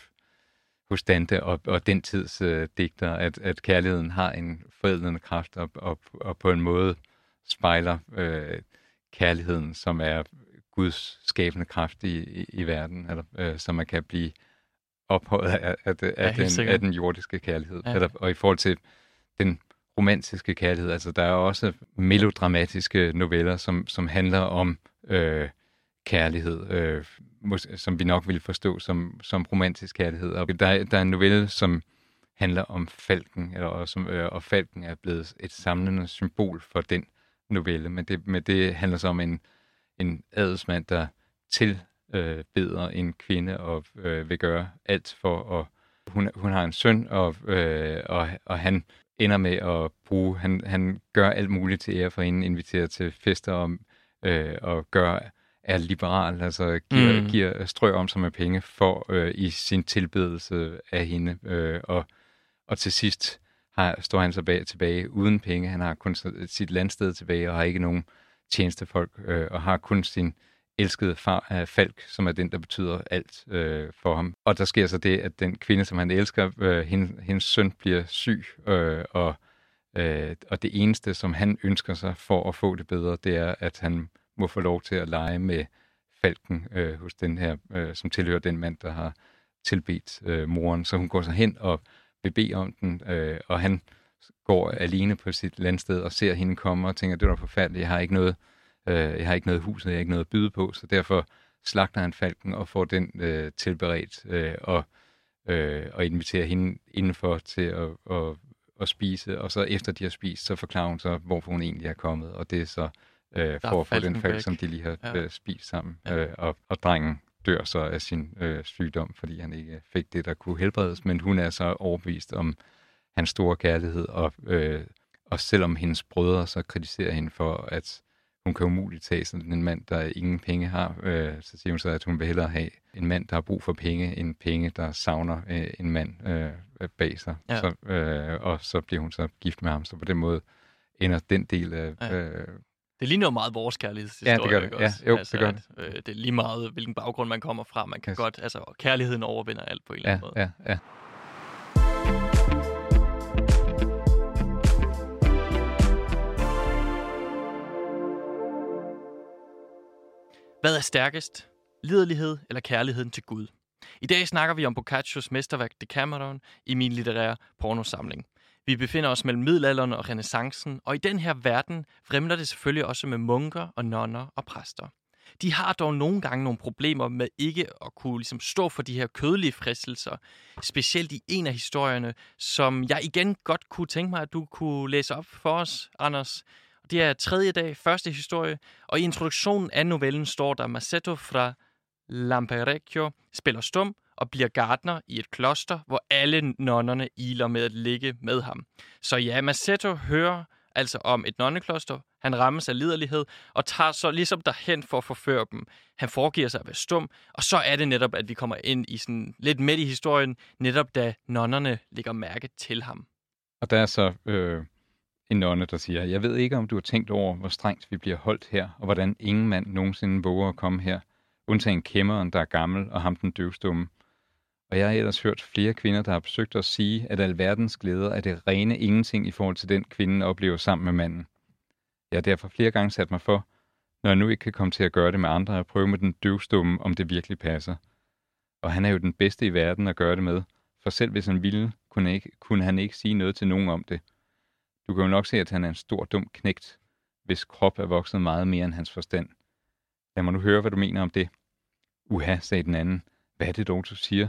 hos Dante og, og den tids øh, digter, at, at kærligheden har en forædlende kraft og, og, og på en måde spejler øh, kærligheden, som er Guds skabende kraft i, i, i verden, eller, øh, så man kan blive ophøjet af, af, af, ja, den, af den jordiske kærlighed. Ja. Eller, og i forhold til den romantiske kærlighed. Altså, der er også melodramatiske noveller, som, som handler om øh, kærlighed, øh, som vi nok vil forstå som, som romantisk kærlighed. Og der, der er en novelle, som handler om falken, eller, og, som, øh, og falken er blevet et samlende symbol for den novelle. Men det, men det handler så om en, en adelsmand, der tilbeder øh, en kvinde og øh, vil gøre alt for at... Hun, hun har en søn, og, øh, og, og han ender med at bruge... Han, han gør alt muligt til ære for hende, inviterer til fester og, øh, og gør er liberal, altså giver, mm. giver strø om sig med penge for øh, i sin tilbedelse af hende. Øh, og, og til sidst har, står han så bag, tilbage uden penge. Han har kun sit landsted tilbage og har ikke nogen tjenestefolk, øh, og har kun sin elskede far af Falk, som er den, der betyder alt øh, for ham. Og der sker så det, at den kvinde, som han elsker, øh, hende, hendes søn bliver syg, øh, og, øh, og det eneste, som han ønsker sig for at få det bedre, det er, at han må få lov til at lege med falken øh, hos den her, øh, som tilhører den mand, der har tilbedt øh, moren. Så hun går så hen og bede om den, øh, og han går alene på sit landsted og ser hende komme og tænker, det var forfærdeligt, jeg har ikke noget, øh, jeg har ikke noget hus, jeg har ikke noget at byde på, så derfor slagter han falken og får den øh, tilberedt øh, og, øh, og inviterer hende indenfor til at, at, at spise, og så efter de har spist, så forklarer hun så, hvorfor hun egentlig er kommet, og det er så øh, for at få den falk, som de lige har ja. øh, spist sammen, ja. øh, og, og drengen dør så af sin øh, sygdom, fordi han ikke fik det, der kunne helbredes, men hun er så overbevist om hans store kærlighed, og, øh, og selvom hendes brødre så kritiserer hende for, at hun kan umuligt tage sådan en mand, der ingen penge har, øh, så siger hun så, at hun vil hellere have en mand, der har brug for penge, end penge, der savner øh, en mand øh, bag sig. Ja. Så, øh, og så bliver hun så gift med ham, så på den måde ender den del af, ja. øh, det ligner jo meget vores kærlighedshistorie. Ja, det gør det. Ja, jo, altså, det gør det. At, øh, det er lige meget, hvilken baggrund man kommer fra. Man kan yes. godt, altså, kærligheden overvinder alt på en eller anden måde. Ja, ja. Hvad er stærkest? Liderlighed eller kærligheden til Gud? I dag snakker vi om Boccaccio's mesterværk Decameron i min litterære pornosamling. Vi befinder os mellem middelalderen og renaissancen, og i den her verden fremler det selvfølgelig også med munker og nonner og præster. De har dog nogle gange nogle problemer med ikke at kunne ligesom, stå for de her kødelige fristelser. Specielt i en af historierne, som jeg igen godt kunne tænke mig, at du kunne læse op for os, Anders. Det er tredje dag, første historie, og i introduktionen af novellen står der Massetto fra Lamperecchio spiller stum, og bliver gardner i et kloster, hvor alle nonnerne iler med at ligge med ham. Så ja, Massetto hører altså om et nonnekloster. Han rammes af liderlighed og tager så ligesom derhen for at forføre dem. Han foregiver sig at være stum, og så er det netop, at vi kommer ind i sådan lidt midt i historien, netop da nonnerne lægger mærke til ham. Og der er så øh, en nonne, der siger, jeg ved ikke, om du har tænkt over, hvor strengt vi bliver holdt her, og hvordan ingen mand nogensinde våger at komme her, undtagen kæmmeren, der er gammel, og ham den døvstumme. Og jeg har ellers hørt flere kvinder, der har forsøgt at sige, at alverdens glæder er det rene ingenting i forhold til den kvinde oplever sammen med manden. Jeg har derfor flere gange sat mig for, når jeg nu ikke kan komme til at gøre det med andre, at prøve med den døvstumme, om det virkelig passer. Og han er jo den bedste i verden at gøre det med, for selv hvis han ville, kunne, ikke, kunne han ikke sige noget til nogen om det. Du kan jo nok se, at han er en stor dum knægt, hvis krop er vokset meget mere end hans forstand. Lad mig nu høre, hvad du mener om det. Uha, sagde den anden. Hvad er det dog, du siger?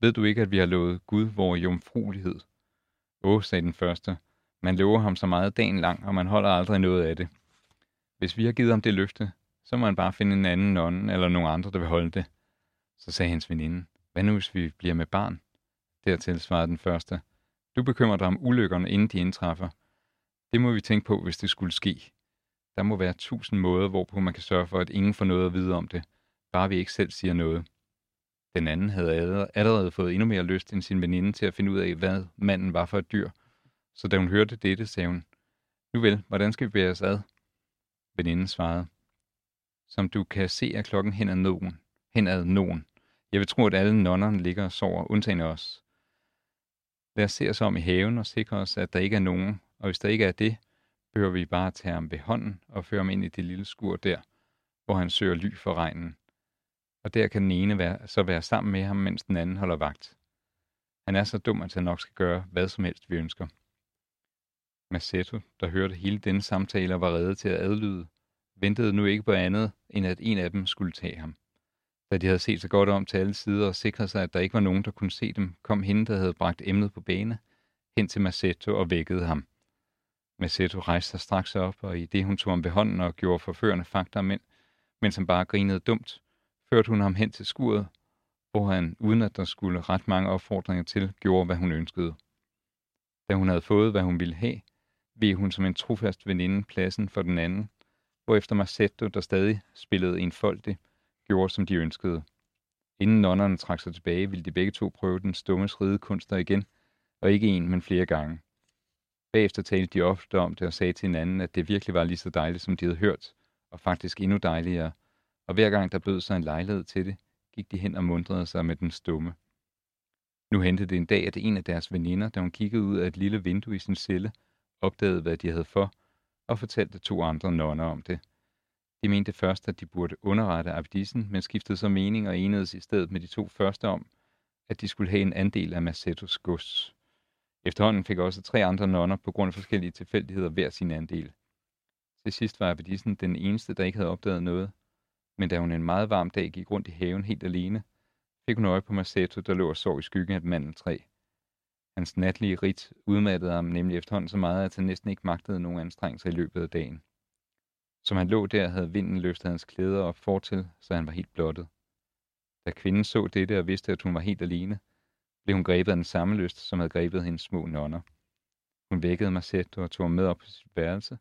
Ved du ikke, at vi har lovet Gud vor jomfruelighed? Åh, sagde den første. Man lover ham så meget dagen lang, og man holder aldrig noget af det. Hvis vi har givet ham det løfte, så må han bare finde en anden nonne eller nogen andre, der vil holde det. Så sagde hans veninde, hvad nu hvis vi bliver med barn? Dertil svarede den første, du bekymrer dig om ulykkerne, inden de indtræffer. Det må vi tænke på, hvis det skulle ske. Der må være tusind måder, hvorpå man kan sørge for, at ingen får noget at vide om det, bare vi ikke selv siger noget. Den anden havde allerede fået endnu mere lyst end sin veninde til at finde ud af, hvad manden var for et dyr. Så da hun hørte dette, sagde hun, Nu vel, hvordan skal vi bære os ad? Veninden svarede, Som du kan se, er klokken hen ad nogen. Hen ad nogen. Jeg vil tro, at alle nonnerne ligger og sover, undtagen os. Lad os se os om i haven og sikre os, at der ikke er nogen, og hvis der ikke er det, behøver vi bare at tage ham ved hånden og føre ham ind i det lille skur der, hvor han søger ly for regnen og der kan den ene være, så være sammen med ham, mens den anden holder vagt. Han er så dum, at han nok skal gøre hvad som helst, vi ønsker. Massetto, der hørte hele denne samtale og var reddet til at adlyde, ventede nu ikke på andet, end at en af dem skulle tage ham. Da de havde set sig godt om til alle sider og sikret sig, at der ikke var nogen, der kunne se dem, kom hende, der havde bragt emnet på bane, hen til Massetto og vækkede ham. Massetto rejste sig straks op, og i det hun tog ham ved hånden og gjorde forførende fakta mænd, mens han bare grinede dumt, førte hun ham hen til skuret, hvor han, uden at der skulle ret mange opfordringer til, gjorde, hvad hun ønskede. Da hun havde fået, hvad hun ville have, ved hun som en trofast veninde pladsen for den anden, hvorefter Marcetto, der stadig spillede en gjorde, som de ønskede. Inden nonnerne trak sig tilbage, ville de begge to prøve den stumme ridekunster igen, og ikke en, men flere gange. Bagefter talte de ofte om det og sagde til hinanden, at det virkelig var lige så dejligt, som de havde hørt, og faktisk endnu dejligere, og hver gang der bød sig en lejlighed til det, gik de hen og mundrede sig med den stumme. Nu hentede det en dag, at en af deres veninder, da hun kiggede ud af et lille vindue i sin celle, opdagede, hvad de havde for, og fortalte to andre nonner om det. De mente først, at de burde underrette abdissen, men skiftede så mening og enedes i stedet med de to første om, at de skulle have en andel af Massettos gods. Efterhånden fik også tre andre nonner på grund af forskellige tilfældigheder hver sin andel. Til sidst var abdissen den eneste, der ikke havde opdaget noget, men da hun en meget varm dag gik rundt i haven helt alene, fik hun øje på Masato, der lå og sov i skyggen af et mandeltræ. Hans natlige rit udmattede ham nemlig efterhånden så meget, at han næsten ikke magtede nogen anstrengelse i løbet af dagen. Som han lå der, havde vinden løftet hans klæder op fortil, så han var helt blottet. Da kvinden så dette og vidste, at hun var helt alene, blev hun grebet af den samme lyst, som havde grebet hendes små nonner. Hun vækkede Marcetto og tog ham med op på sit værelse,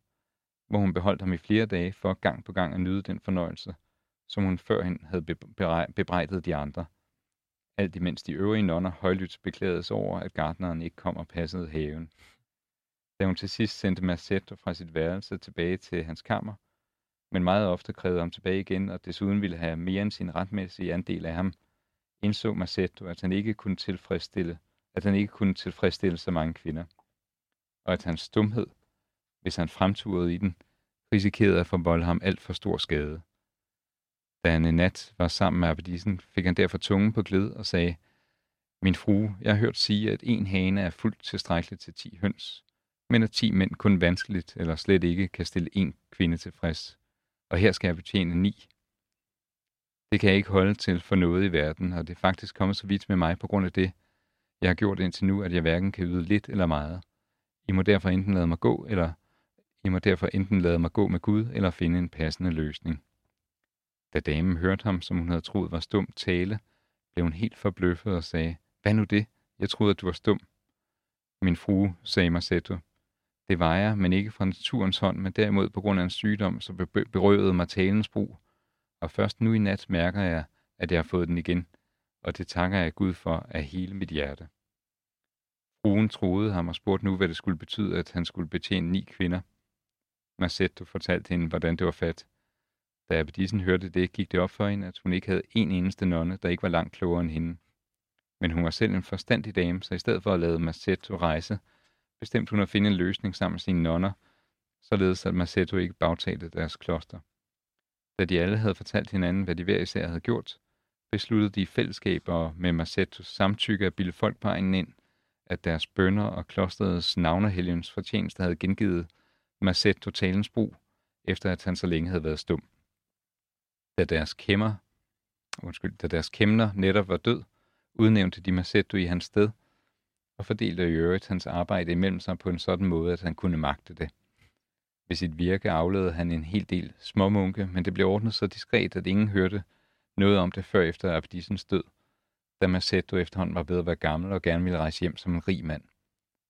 hvor hun beholdt ham i flere dage for gang på gang at nyde den fornøjelse, som hun førhen havde bebrejdet de andre. Alt imens de øvrige nonner højlydt beklagedes over, at gardneren ikke kom og passede haven. Da hun til sidst sendte Marcetto fra sit værelse tilbage til hans kammer, men meget ofte krævede ham tilbage igen, og desuden ville have mere end sin retmæssige andel af ham, indså Marcetto, at han ikke kunne tilfredsstille, at han ikke kunne tilfredsstille så mange kvinder, og at hans stumhed, hvis han fremturede i den, risikerede at forvolde ham alt for stor skade. Da han en nat var sammen med Abedisen, fik han derfor tungen på glid og sagde, Min frue, jeg har hørt sige, at en hane er fuldt tilstrækkeligt til ti høns, men at ti mænd kun vanskeligt eller slet ikke kan stille en kvinde tilfreds. Og her skal jeg betjene ni. Det kan jeg ikke holde til for noget i verden, og det er faktisk kommet så vidt med mig på grund af det, jeg har gjort indtil nu, at jeg hverken kan yde lidt eller meget. I må derfor enten lade mig gå, eller I må derfor enten lade mig gå med Gud, eller finde en passende løsning. Da damen hørte ham, som hun havde troet var stum tale, blev hun helt forbløffet og sagde, Hvad nu det? Jeg troede, at du var stum. Min frue, sagde Marsetto. Det var jeg, men ikke fra naturens hånd, men derimod på grund af en sygdom, som berøvede mig talens brug. Og først nu i nat mærker jeg, at jeg har fået den igen, og det takker jeg Gud for af hele mit hjerte. Fruen troede ham og spurgte nu, hvad det skulle betyde, at han skulle betjene ni kvinder. Marsetto fortalte hende, hvordan det var fat. Da Abedissen hørte det, gik det op for hende, at hun ikke havde en eneste nonne, der ikke var langt klogere end hende. Men hun var selv en forstandig dame, så i stedet for at lade Massetto rejse, bestemte hun at finde en løsning sammen med sine nonner, således at Massetto ikke bagtalte deres kloster. Da de alle havde fortalt hinanden, hvad de hver især havde gjort, besluttede de i fællesskab og med Massettos samtykke at bilde folk på ind, at deres bønder og klosterets navnehelgens fortjeneste havde gengivet Massetto talens brug, efter at han så længe havde været stum. Da deres kæmmer, undskyld, da deres kæmner netop var død, udnævnte de Masetto i hans sted, og fordelte i øvrigt hans arbejde imellem sig på en sådan måde, at han kunne magte det. Ved sit virke afledede han en hel del småmunke, men det blev ordnet så diskret, at ingen hørte noget om det før efter Abdisens død, da Massetto efterhånden var ved at være gammel og gerne ville rejse hjem som en rig mand.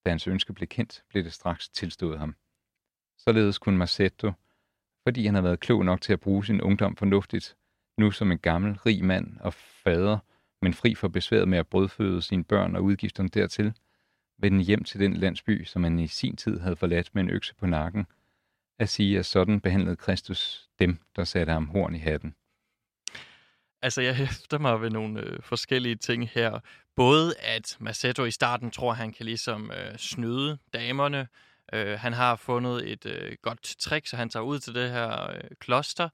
Da hans ønske blev kendt, blev det straks tilstået ham. Således kunne Masetto fordi han har været klog nok til at bruge sin ungdom fornuftigt, nu som en gammel, rig mand og fader, men fri for besværet med at brødføde sine børn og udgifterne dertil, vende hjem til den landsby, som han i sin tid havde forladt med en økse på nakken, at sige, at sådan behandlede Kristus dem, der satte ham horn i hatten. Altså, jeg hæfter mig ved nogle øh, forskellige ting her. Både at Massetto i starten tror, han kan ligesom øh, snyde damerne. Øh, han har fundet et øh, godt trick, så han tager ud til det her øh, kloster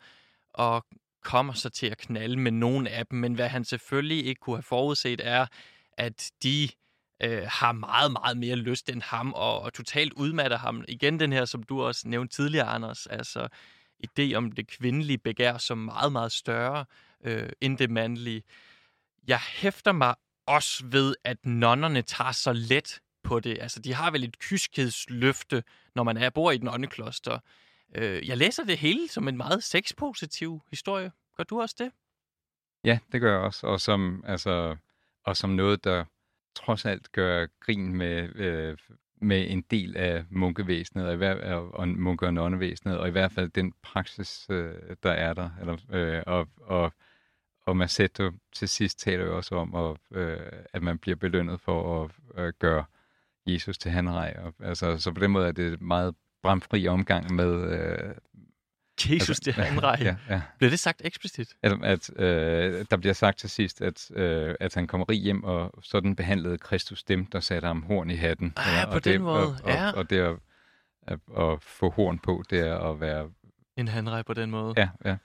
og kommer så til at knalde med nogle af dem. Men hvad han selvfølgelig ikke kunne have forudset er, at de øh, har meget, meget mere lyst end ham, og, og totalt udmatter ham. Igen den her, som du også nævnte tidligere, Anders, altså idé om det kvindelige begær som meget, meget større øh, end det mandlige. Jeg hæfter mig også ved, at nonnerne tager så let på det. Altså, de har vel et kyskhedsløfte, når man er bor i den åndekloster. Øh, jeg læser det hele som en meget sexpositiv historie. Gør du også det? Ja, det gør jeg også. Og som, altså, og som noget, der trods alt gør grin med, øh, med en del af munkevæsenet, og, i hver, og munke- og nonnevæsenet, og i hvert fald den praksis, øh, der er der. Eller, øh, og, og, og Massetto til sidst taler jo også om, at, øh, at man bliver belønnet for at øh, gøre Jesus til hanrej. Og, altså, så på den måde er det meget bramfri omgang med... Øh, Jesus altså, til hanrej. Ja, ja. Bliver det sagt eksplicit? At, at øh, der bliver sagt til sidst, at, øh, at han kommer rig hjem, og sådan behandlede Kristus dem, der satte ham horn i hatten. Ah, ja, på og den det, måde, og, ja. Og, og det at, at, at få horn på, det er at være... En hanrej på den måde. Ja, ja.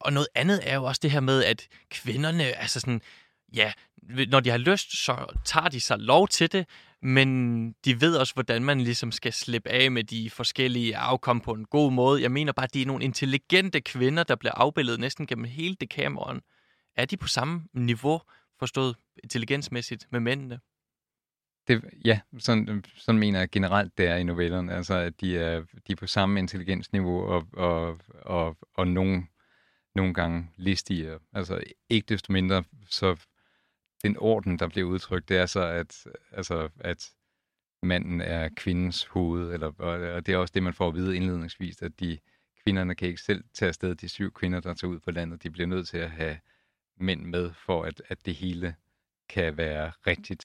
Og noget andet er jo også det her med, at kvinderne, altså sådan, ja, når de har lyst, så tager de sig lov til det, men de ved også, hvordan man ligesom skal slippe af med de forskellige afkom på en god måde. Jeg mener bare, at de er nogle intelligente kvinder, der bliver afbildet næsten gennem hele det kameraen. Er de på samme niveau, forstået intelligensmæssigt, med mændene? Det, ja, sådan, sådan mener jeg generelt, det er i novellerne. Altså, at de er, de er på samme intelligensniveau, og, og, og, og nogle, nogle gange listigere. Altså, ikke desto mindre, så den orden, der bliver udtrykt, det er så, at, altså, at manden er kvindens hoved, eller, og det er også det, man får at vide indledningsvis, at de kvinderne kan ikke selv tage afsted, de syv kvinder, der tager ud på landet, de bliver nødt til at have mænd med, for at, at det hele kan være rigtigt.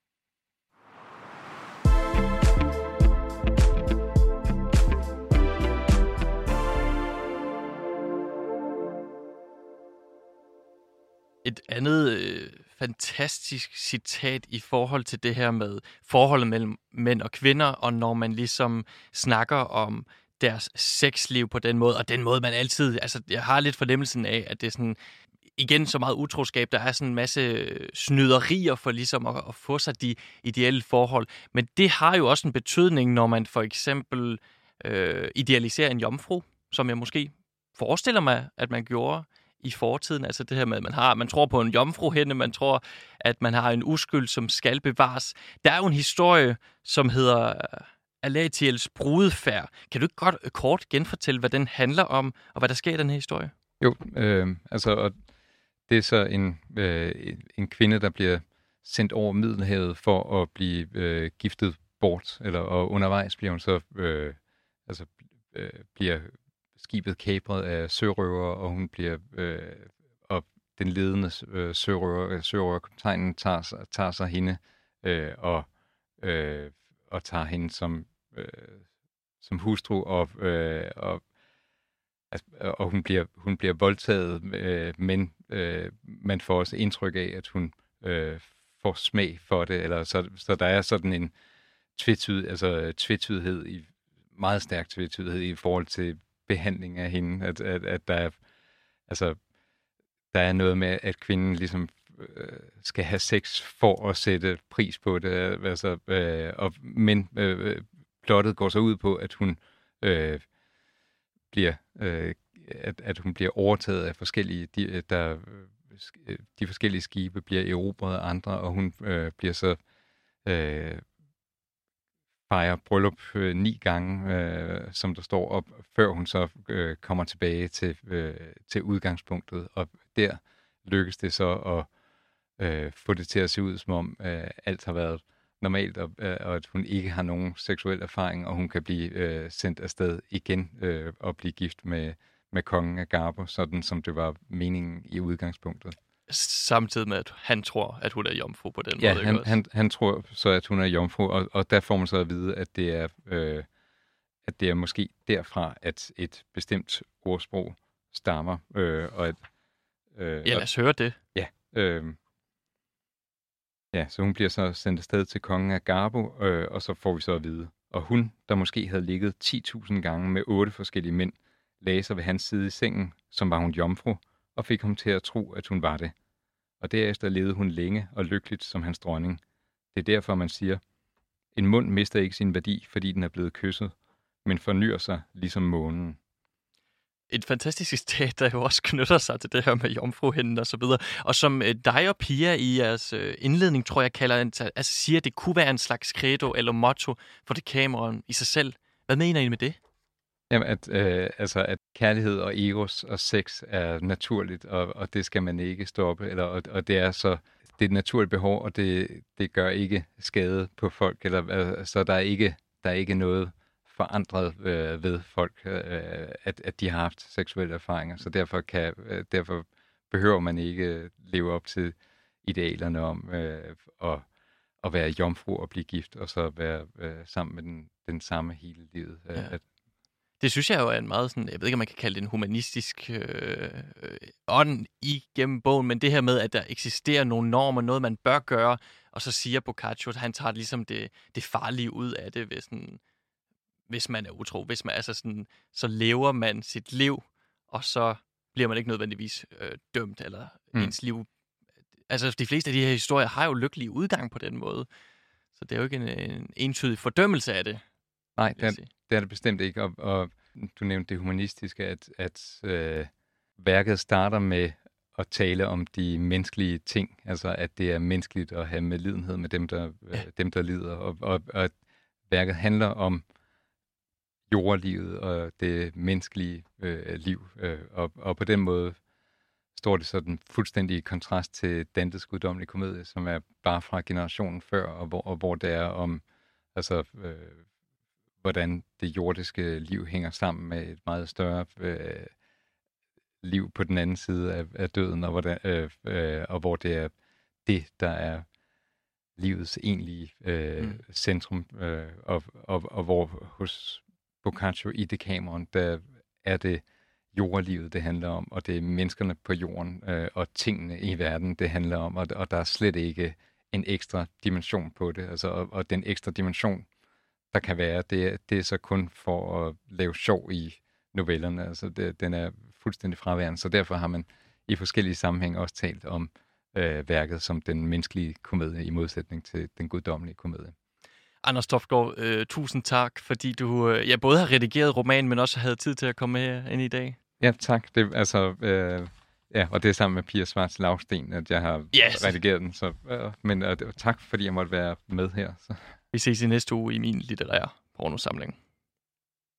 Et andet øh, fantastisk citat i forhold til det her med forholdet mellem mænd og kvinder, og når man ligesom snakker om deres sexliv på den måde, og den måde, man altid... Altså, jeg har lidt fornemmelsen af, at det er sådan igen så meget utroskab. Der er sådan en masse snyderier for ligesom at, at få sig de ideelle forhold. Men det har jo også en betydning, når man for eksempel øh, idealiserer en jomfru, som jeg måske forestiller mig, at man gjorde i fortiden. Altså det her med, at man, har, man tror på en jomfruhænde, man tror, at man har en uskyld, som skal bevares. Der er jo en historie, som hedder øh, Alatiels brudefærd. Kan du ikke godt øh, kort genfortælle, hvad den handler om, og hvad der sker i den her historie? Jo, øh, altså og det er så en, øh, en kvinde, der bliver sendt over Middelhavet for at blive øh, giftet bort, eller og undervejs bliver hun så øh, altså, øh, bliver skibet kapret af sørøver, og hun bliver øh, og den ledende øh, sørøver, øh, sørøverkaptajnen tager, tager sig hende øh, og, øh, og tager hende som, øh, som hustru, og, øh, og, altså, og hun, bliver, hun bliver voldtaget, øh, men øh, man får også indtryk af, at hun øh, får smag for det, eller så, så der er sådan en tvetyd, altså tvetydighed i meget stærk tvetydighed i forhold til behandling af hende, at, at, at der er, altså, der er noget med, at kvinden ligesom øh, skal have sex for at sætte pris på det, øh, altså, øh, og, men øh, øh, plottet går så ud på, at hun øh, bliver øh, at, at hun bliver overtaget af forskellige, de, øh, der, de forskellige skibe bliver erobret af andre, og hun øh, bliver så øh, fejrer bryllup øh, ni gange, øh, som der står op, før hun så øh, kommer tilbage til, øh, til udgangspunktet. Og der lykkes det så at øh, få det til at se ud, som om øh, alt har været normalt, og, øh, og at hun ikke har nogen seksuel erfaring, og hun kan blive øh, sendt afsted igen øh, og blive gift med, med kongen af Garbo, sådan som det var meningen i udgangspunktet samtidig med, at han tror, at hun er jomfru på den ja, måde. Han, han, han tror så, at hun er jomfru, og, og der får man så at vide, at det er, øh, at det er måske derfra, at et bestemt ordsprog stammer. Øh, og at, øh, ja, lad os høre det. Ja, øh, ja, så hun bliver så sendt afsted til kongen af Garbo, øh, og så får vi så at vide. Og hun, der måske havde ligget 10.000 gange med otte forskellige mænd, lagde sig ved hans side i sengen, som var hun jomfru, og fik ham til at tro, at hun var det. Og derefter levede hun længe og lykkeligt som hans dronning. Det er derfor, man siger, en mund mister ikke sin værdi, fordi den er blevet kysset, men fornyer sig ligesom månen. Et fantastisk citat, der jo også knytter sig til det her med jomfruhinden og så videre, og som øh, dig og Pia i jeres øh, indledning, tror jeg, kalder, altså siger, at det kunne være en slags credo eller motto for det kameraen i sig selv. Hvad mener I med det? Jamen, at, øh, altså, at kærlighed og eros og sex er naturligt, og, og det skal man ikke stoppe, eller, og, og det er så det er et naturligt behov, og det, det gør ikke skade på folk, eller, altså, der er ikke, der er ikke noget forandret øh, ved folk, øh, at, at de har haft seksuelle erfaringer, så derfor, kan, øh, derfor behøver man ikke leve op til idealerne om øh, at, at være jomfru og blive gift, og så være øh, sammen med den, den samme hele livet. Ja. At, det synes jeg jo er en meget sådan, jeg ved ikke, om man kan kalde det en humanistisk øh, øh, ånd igennem bogen, men det her med, at der eksisterer nogle normer, noget man bør gøre, og så siger Boccaccio, at han tager ligesom det, det farlige ud af det, hvis, sådan, hvis man er utro. Hvis man, altså sådan, så lever man sit liv, og så bliver man ikke nødvendigvis øh, dømt, eller mm. ens liv... Altså, de fleste af de her historier har jo lykkelig udgang på den måde. Så det er jo ikke en, en entydig fordømmelse af det. Nej, det er, det er det bestemt ikke. Og, og du nævnte det humanistiske, at, at øh, værket starter med at tale om de menneskelige ting, altså at det er menneskeligt at have medlidenhed med dem, der, øh, dem, der lider, og, og, og værket handler om jordlivet og det menneskelige øh, liv, øh, og, og på den måde står det sådan fuldstændig i kontrast til Dantes guddommelige komedie, som er bare fra generationen før, og hvor, og hvor det er om altså, øh, hvordan det jordiske liv hænger sammen med et meget større øh, liv på den anden side af, af døden, og, hvordan, øh, øh, og hvor det er det, der er livets egentlige øh, mm. centrum, øh, og, og, og hvor hos Boccaccio i Decameron, der er det jordlivet, det handler om, og det er menneskerne på jorden øh, og tingene i verden, det handler om, og, og der er slet ikke en ekstra dimension på det, altså, og, og den ekstra dimension der kan være, det, det er så kun for at lave sjov i novellerne. Altså det, den er fuldstændig fraværende, så derfor har man i forskellige sammenhænge også talt om øh, værket som den menneskelige komedie i modsætning til den guddommelige komedie. Anders Tofgaard, øh, tusind tak, fordi du øh, ja, både har redigeret romanen, men også havde tid til at komme med ind i dag. Ja, tak. Det, altså, øh, ja, og det er sammen med Pia Svarts Lavsten, at jeg har yes. redigeret den. Så, øh, men øh, tak, fordi jeg måtte være med her. Så. Vi ses i næste uge i min litterære pornosamling.